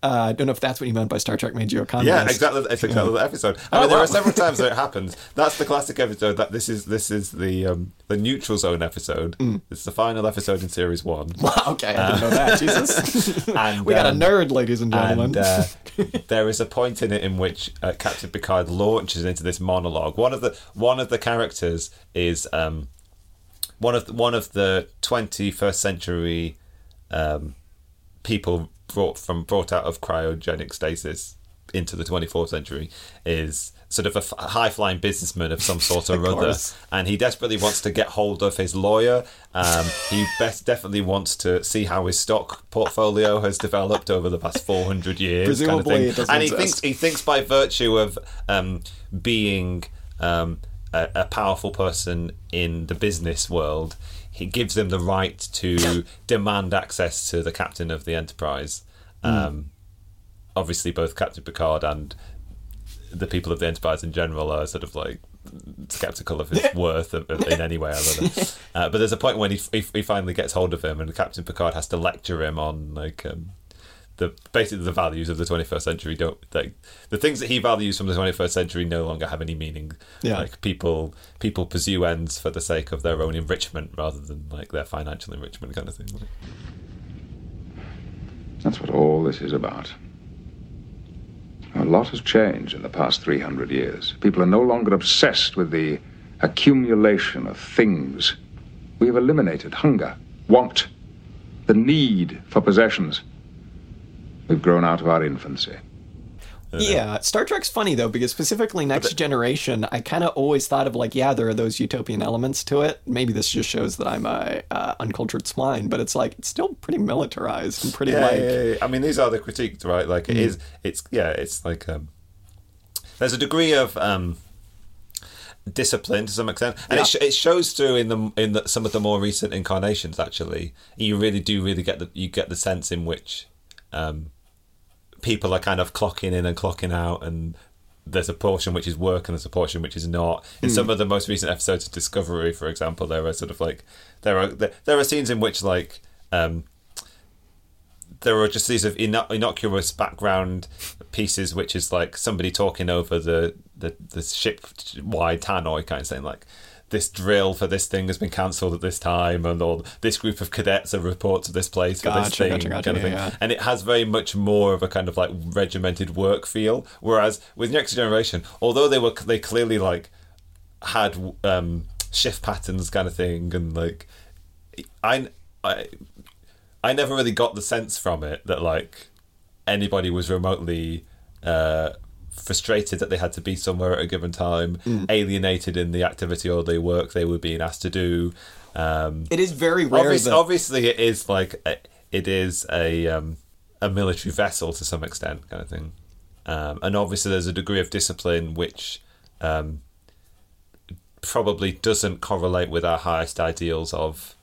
Uh, I don't know if that's what you meant by Star Trek made you a communist. Yeah, exactly. It's exactly the episode. I Oh, mean, there wow. are several times that it happens. That's the classic episode. That this is this is the um, the neutral zone episode. Mm. It's the final episode in series one. Wow, okay, I didn't know that. Jesus, And, we got a um, nerd, ladies and gentlemen. And uh, there is a point in it in which uh, Captain Picard launches into this monologue. One of the one of the characters is um, one of the, one of the twenty first century um, people brought from brought out of cryogenic stasis into the 24th century is sort of a high flying businessman of some sort or other, and he desperately wants to get hold of his lawyer. Um, he best definitely wants to see how his stock portfolio has developed over the past 400 years. Presumably kind of and he exist. thinks he thinks by virtue of um, being um, a, a powerful person in the business world, he gives them the right to demand access to the captain of the Enterprise. Hmm. Um, Obviously, both Captain Picard and the people of the Enterprise in general are sort of like skeptical of his worth in any way or other. Uh, but there's a point when he, he he finally gets hold of him, and Captain Picard has to lecture him on like um, the basically the values of the 21st century. Don't like the things that he values from the 21st century no longer have any meaning. Yeah. Like people people pursue ends for the sake of their own enrichment rather than like their financial enrichment kind of thing. Like, That's what all this is about. A lot has changed in the past 300 years. People are no longer obsessed with the accumulation of things. We have eliminated hunger, want, the need for possessions. We've grown out of our infancy. Yeah, Star Trek's funny though because specifically Next Generation, I kind of always thought of like, yeah, there are those utopian elements to it. Maybe this just shows that I'm a uh, uncultured swine, but it's like it's still pretty militarized and pretty yeah, like, yeah, yeah. I mean, these are the critiques, right? Like it is, it's yeah, it's like um, there's a degree of um, discipline to some extent, and Yeah. it, sh- it shows through in the in the, some of the more recent incarnations. Actually, you really do really get the you get the sense in which um, people are kind of clocking in and clocking out, and there's a portion which is work and there's a portion which is not. Hmm. In some of the most recent episodes of Discovery, for example, there are sort of like there are there, there are scenes in which like um, there are just these of inno- innocuous background pieces, which is like somebody talking over the the, the ship wide tannoy kind of thing, like this drill for this thing has been cancelled at this time, and or this group of cadets are report to this place for this thing, gotcha, gotcha, kind of thing. yeah, yeah. And it has very much more of a kind of like regimented work feel. Whereas with Next Generation, although they were they clearly like had um, shift patterns kind of thing, and like I I I never really got the sense from it that like anybody was remotely uh, frustrated that they had to be somewhere at a given time, Mm. alienated in the activity or the work they were being asked to do. Um, It is very rare obviously, that obviously, it is like a, it is a um, a military vessel to some extent, kind of thing. Um, and obviously, there's a degree of discipline which um, probably doesn't correlate with our highest ideals of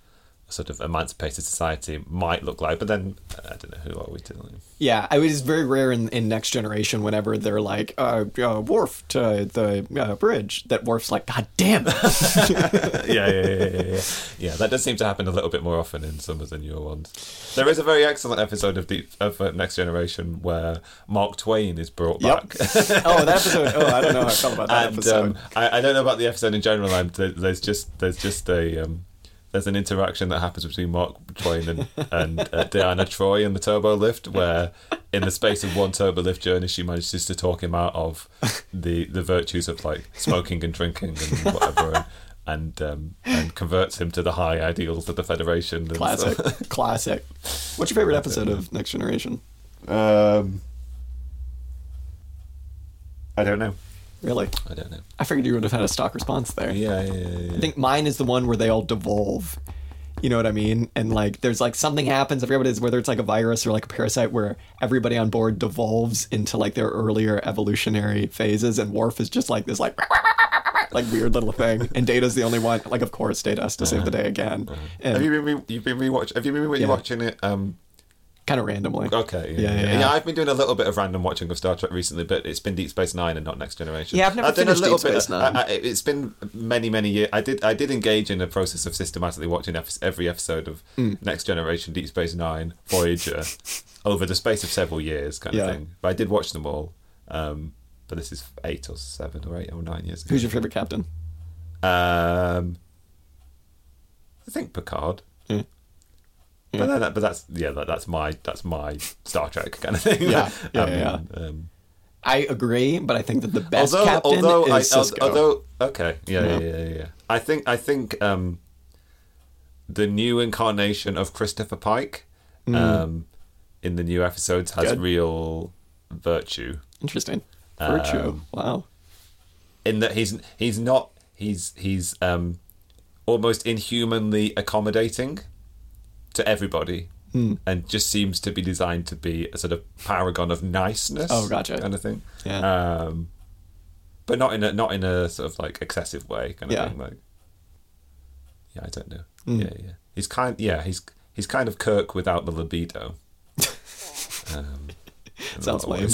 sort of emancipated society might look like. But then I don't know who are we to. Yeah, it was very rare in, in Next Generation whenever they're like, uh, uh Worf to the uh, bridge, that Worf's like, God damn it. yeah, yeah, yeah, yeah, yeah. Yeah, that does seem to happen a little bit more often in some of the newer ones. There is a very excellent episode of the of uh, Next Generation where Mark Twain is brought Yep. back. oh, that episode. Oh, I don't know how I felt about that and episode. um, I, I don't know about the episode in general. I'm, there's just there's just a um, there's an interaction that happens between Mark Twain and and uh, Deanna Troi in the turbo lift, where in the space of one turbo lift journey, she manages to talk him out of the the virtues of like smoking and drinking and whatever. And, and um, and converts him to the high ideals of the Federation. and so- Classic. Classic. What's your favorite episode of Next Generation? Um, I don't know. Really? I don't know. I figured you would have had a stock response there. Yeah, yeah, yeah. yeah. I think mine is the one where they all devolve. You know what I mean? And like, there's like something happens. I forget what it is, whether it's like a virus or like a parasite, where everybody on board devolves into like their earlier evolutionary phases, and Worf is just like this, like, like weird little thing, and Data's the only one. Like, of course, Data has to save the day again, Have and you been re- you've been rewatch? Have you been re- Yeah. watching it? Um, kind of randomly. okay, Yeah, yeah yeah, yeah, yeah. I've been doing a little bit of random watching of Star Trek recently, but it's been Deep Space Nine and not Next Generation. Yeah, I've never done a little Deep bit. Space Nine. I, I, it's been many, many years. I did, I did engage in a process of systematically watching every episode of Hmm. Next Generation, Deep Space Nine, Voyager, over the space of several years, kind of thing. But I did watch them all. Um, but this is eight or seven or eight or nine years ago. Who's your favorite captain? Um, I think Picard. Yeah. But, then, but that's yeah, that, that's my that's my Star Trek kind of thing. Yeah, yeah, I yeah. Um, I agree, but I think that the best although, captain although, I, is Sisko. although, okay, yeah, yeah, Yeah. yeah, yeah. I think I think um, the new incarnation of Christopher Pike um, in the new episodes has Mm. Good. real virtue. Interesting. Virtue. Um, wow. in that he's he's not he's he's um almost inhumanly accommodating to everybody Hmm. and just seems to be designed to be a sort of paragon of niceness Oh, gotcha. kind of thing Yeah. um but not in a not in a sort of like excessive way kind of Yeah. thing like yeah i don't know Hmm. yeah yeah he's kind yeah he's he's kind of kirk without the libido um, Sounds lame.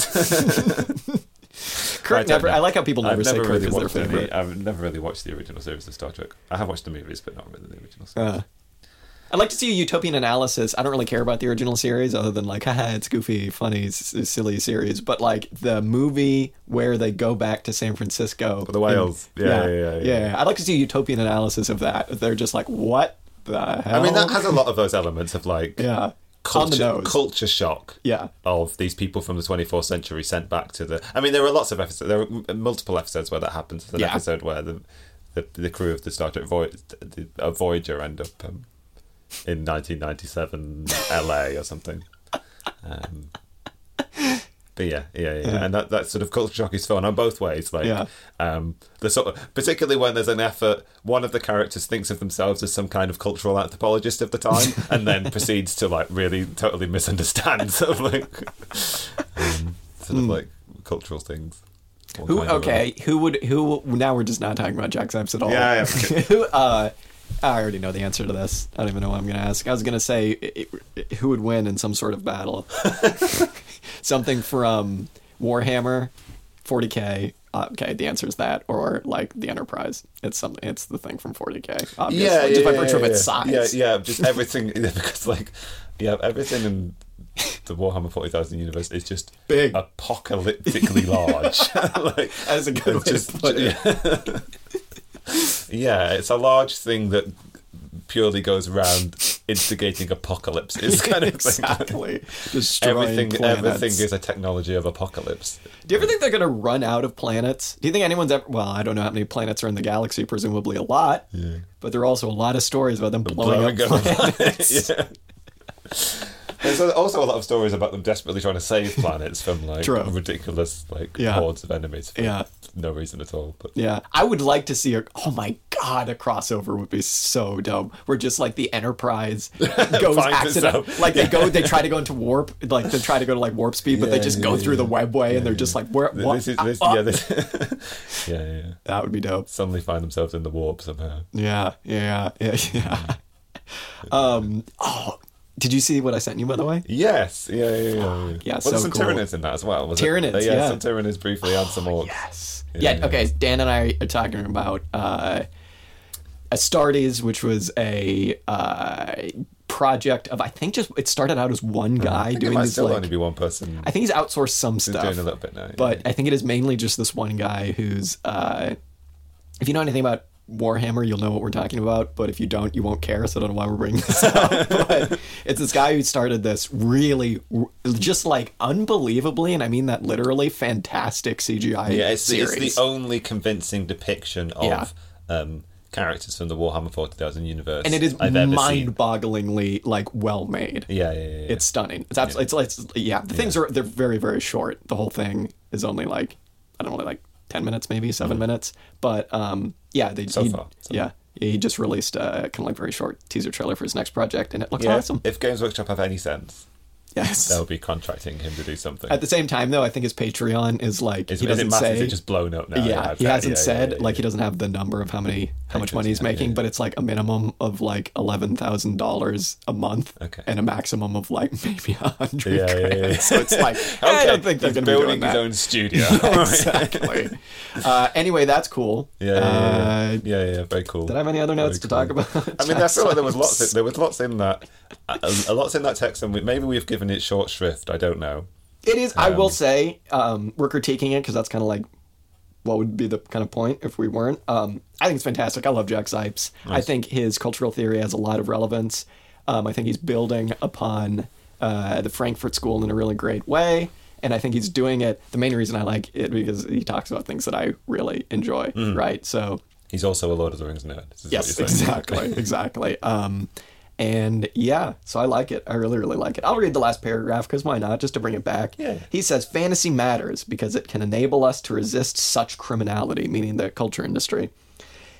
Kirk I never. know. I like how people never I've say never Kirk really is their watched any. I've never really watched the original series of Star Trek. I have watched the movies, but not really the original series. Uh, I'd like to see a utopian analysis. I don't really care about the original series, other than like, haha, it's goofy, funny, s- silly series. But like the movie where they go back to San Francisco For the whales. and- Yeah, yeah, yeah, yeah. I'd like to see a utopian analysis of that. They're just like, what the hell? I mean, that has a lot of those elements of like yeah, culture, culture shock. Yeah. Of these people from the 24th century sent back to the. I mean, there are lots of episodes. There are multiple episodes where that happens. There's an Yeah. episode where the, the the crew of the Star Trek Voy- the, uh, Voyager end up um, in 1997 LA or something. Um, but yeah, yeah, yeah, and that, that sort of culture shock is fun on both ways. Like, Yeah. um, the sort of, particularly when there's an effort, one of the characters thinks of themselves as some kind of cultural anthropologist of the time, and then proceeds to like really totally misunderstand sort of like, um, sort of like cultural things. Hmm. Who? Okay, who would? Who? Now we're just not talking about Jack Zipes at all. Yeah, yeah. who? Uh, I already know the answer to this. I don't even know what I'm going to ask. I was going to say i- i- who would win in some sort of battle. Something from Warhammer, 40k, uh, okay, the answer is that, or like the Enterprise. It's something. It's the thing from 40k. Obviously, yeah, yeah, just by yeah, virtue of its yeah. size. Yeah, yeah, just everything because like yeah, everything in the Warhammer Forty Thousand universe is just Big. apocalyptically large. like That is a good way to just put it. Yeah. it's a large thing that purely goes around instigating apocalypses kind of thing. exactly. Everything, planets. everything is a technology of apocalypse. Do you ever think they're going to run out of planets? Do you think anyone's ever? Well, I don't know how many planets are in the galaxy. Presumably a lot. Yeah. But there are also a lot of stories about them blowing, Blowing up up planets. yeah. There's also a lot of stories about them desperately trying to save planets from like True. ridiculous like Yeah. hordes of enemies for Yeah. no reason at all. But Yeah, I would like to see a. Oh my god, a crossover would be so dope. Where just like the Enterprise goes accident, like they go, they try to go into warp, like they try to go to like warp speed, but they just yeah, go yeah, through the yeah. webway, and they're just like, where? What? this is this, Ah, yeah, this, yeah, yeah, yeah. that would be dope. Suddenly find themselves in the warp somehow. Yeah, yeah, yeah, yeah. um. Oh, did you see what I sent you by the way? Yes, yeah, yeah, yeah. yeah. Yeah, Was so there some cool. Tyranids in that as well? Was? Tyranids, Uh, yeah, yeah. some Tyranids briefly and some orcs. Yes. Yeah, Yeah. yeah. okay. Dan and I are talking about uh, Astartes, which was a uh, project of I think just it started out as one guy think it doing might this still like only be one person. I think he's outsourced some stuff, doing a little bit now. yeah. but I think it is mainly just this one guy who's. Uh, if you know anything about Warhammer, you'll know what we're talking about. But if you don't, you won't care. So I don't know why we're bringing this up. but it's this guy who started this really, just like unbelievably, and I mean that literally, fantastic CGI yeah, it's, series. it's the only convincing depiction of Yeah. um, characters from the Warhammer Forty Thousand universe, and it is mind-bogglingly like well made. Yeah, yeah, yeah. yeah. It's stunning. It's absolutely. It's, it's yeah. The things are they're very very short. The whole thing is only like I don't know like ten minutes maybe 7 minutes. But um yeah they Mm. So he- far, so yeah he just released a kind of like very short teaser trailer for his next project and it looks yeah. awesome. If Games Workshop have any sense, yes. they'll be contracting him to do something. At the same time though, I think his Patreon is like is, he doesn't massive? say. Is it just blown up now? yeah, he hasn't Yeah, said yeah, like yeah. he doesn't have the number of how many how much money he's making, but it's like a minimum of like eleven thousand dollars a month, Okay. and a maximum of like maybe a hundred. Yeah, yeah, grand. yeah. So it's like I Okay, don't think they're he's going to be building doing his that. own studio. exactly. uh, anyway, that's cool. Yeah, yeah, yeah, Uh, yeah, yeah, very cool. Did I have any other notes Very to talk about? I mean, I feel like there was lots. In, there was lots in that. A, a lots in that text, and we, maybe we've given it short shrift. I don't know. It is. I will Um, say um, we're critiquing it because that's kind of like what would be the kind of point if we weren't. Um, I think it's fantastic. I love Jack Zipes. I think his cultural theory has a lot of relevance. Um, I think he's building upon uh, the Frankfurt School in a really great way. And I think he's doing it. The main reason I like it because he talks about things that I really enjoy, Mm-hmm. right? So He's also a Lord of the Rings nerd. Yes, what you're saying. exactly, exactly. Um, and yeah, so I like it. I really, really like it. I'll read the last paragraph because why not? Just to bring it back. Yeah. He says fantasy matters because it can enable us to resist such criminality, meaning the culture industry.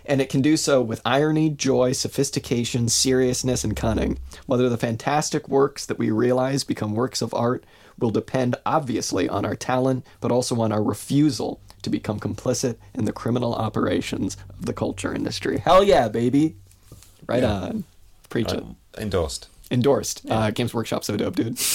And it can do so with irony, joy, sophistication, seriousness, and cunning. Whether the fantastic works that we realize become works of art will depend obviously on our talent, but also on our refusal to become complicit in the criminal operations of the culture industry. Hell yeah, baby! Right on. Preach it. Um, endorsed. Endorsed. Uh, Games Workshop, so dope, dude.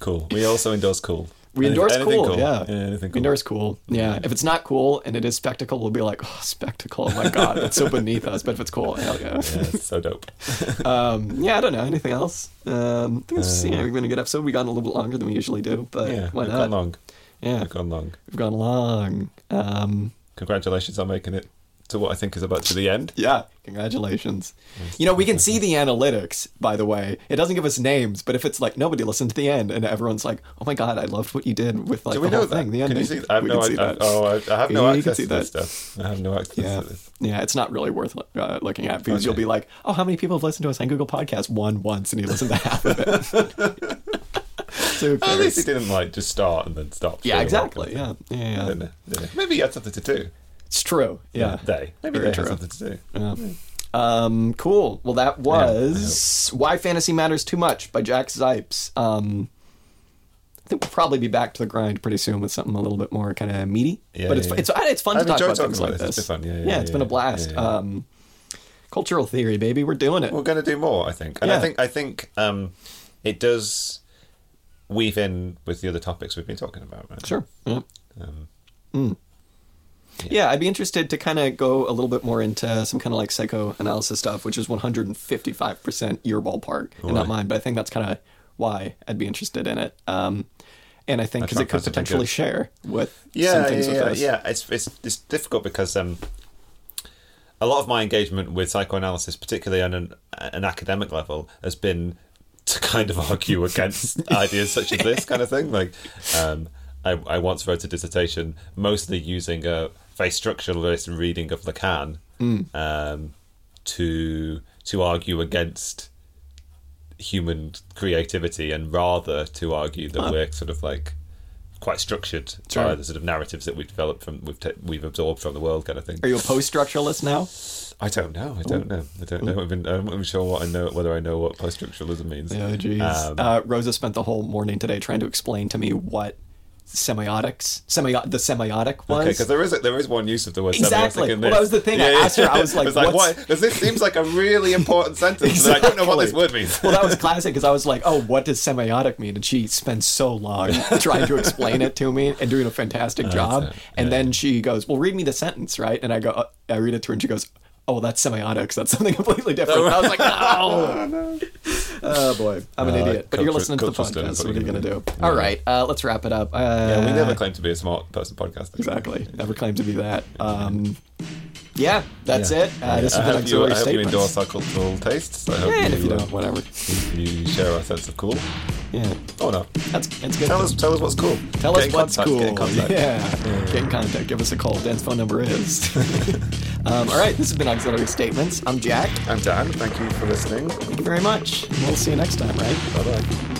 Cool. We also endorse cool. We endorse anything cool, yeah. anything We cool. endorse cool. Yeah. If it's not cool and it is spectacle, we'll be like, oh, spectacle. Oh my God, that's so beneath us. But if it's cool, hell yeah. Yeah, it's so dope. Um, yeah, I don't know. Anything else? Um, I think it's yeah, we've been a good episode. We've gone a little bit longer than we usually do, but Yeah, why we've not? gone long. Yeah, We've gone long. we've gone long. Um, Congratulations on making it to what I think is about to the end. yeah, congratulations. You know, we can see the analytics, by the way. It doesn't give us names, but if it's like nobody listened to the end and everyone's like, oh my God, I loved what you did with like Do the we know whole that? thing, the Can ending. you see? I have we no. can I, that. oh, I, I have no can access see to this that. stuff. I have no access Yeah. to this. Yeah, it's not really worth uh, looking at because you'll be like, oh, how many people have listened to us on Google Podcasts? One once, and you listen to half of it. so At least he didn't like just start and then stop. Yeah, exactly. Yeah, yeah, yeah. Yeah. Maybe he had something to do. It's true. Yeah. They. Maybe Very they true. had something to do. Yeah. Um, cool. Well, that was Why Fantasy Matters Too Much by Jack Zipes. Um, I think we'll probably be back to the grind pretty soon with something a little bit more kind of meaty. Yeah, but it's yeah, it's it's fun to I've talk about things about like this. It's been fun. Yeah, yeah, it's been a blast. Yeah, yeah. Um, cultural theory, baby. We're doing it. We're going to do more, I think, and I think I think um, it does weave in with the other topics we've been talking about. Right? Sure. Yeah. Um, Yeah, I'd be interested to kind of go a little bit more into some kind of like psychoanalysis stuff, which is 155% your ballpark and not mine. But I think that's kind of why I'd be interested in it. Um, and I think because it could potentially share with yeah, some things yeah, yeah, yeah. It's, it's it's difficult because um, a lot of my engagement with psychoanalysis, particularly on an, an academic level, has been to kind of argue against ideas such as this kind of thing. Like, um, I, I once wrote a dissertation mostly using a very structuralist reading of Lacan um, to to argue against human creativity and rather to argue that we're sort of like quite structured by the sort of narratives that we've developed from we've ta we've absorbed from the world kind of thing. Are you a post-structuralist now? I don't know. I don't know. I don't know. I've been, I'm not even sure what I know whether I know what post-structuralism means. Oh, jeez. Um, uh, Rosa spent the whole morning today trying to explain to me what semiotics, semio- the semiotic was. Okay, because there is a, there is one use of the word Exactly. semiotic in Well, that was the thing. I asked her, I was like, like why? Because this seems like a really important sentence, and I don't know what this Exactly. word means. well, that was classic because I was like, "Oh, what does semiotic mean?" And she spends so long trying to explain it to me and doing a fantastic job. it. And then she goes, "Well, read me the sentence, right?" And I go, uh, I read it to her, and she goes, "Oh, well, that's semiotics. That's something completely different." I was like, "No." Oh boy, I'm an Uh, idiot. But you're listening to the podcast. What are you gonna do do? you All right, uh, let's wrap it up. Uh, Yeah, we never claim to be a smart person podcast. exactly. Never claimed to be that. Um, yeah, that's Yeah. it. Uh, this I has been hope, you, I hope you endorse our cultural tastes. I hope Yeah, you, if you uh, don't, whatever. you share our sense of cool. Yeah, Oh no! that's it's good. Tell us, tell us what's cool. Tell Get us what's contact, cool. Get in contact. Yeah. Get in contact. Give us a call. Dan's phone number is. um, all right. This has been Auxiliary Statements. I'm Jack. I'm Dan. Thank you for listening. Thank you very much. We'll see you next time, right? Bye bye.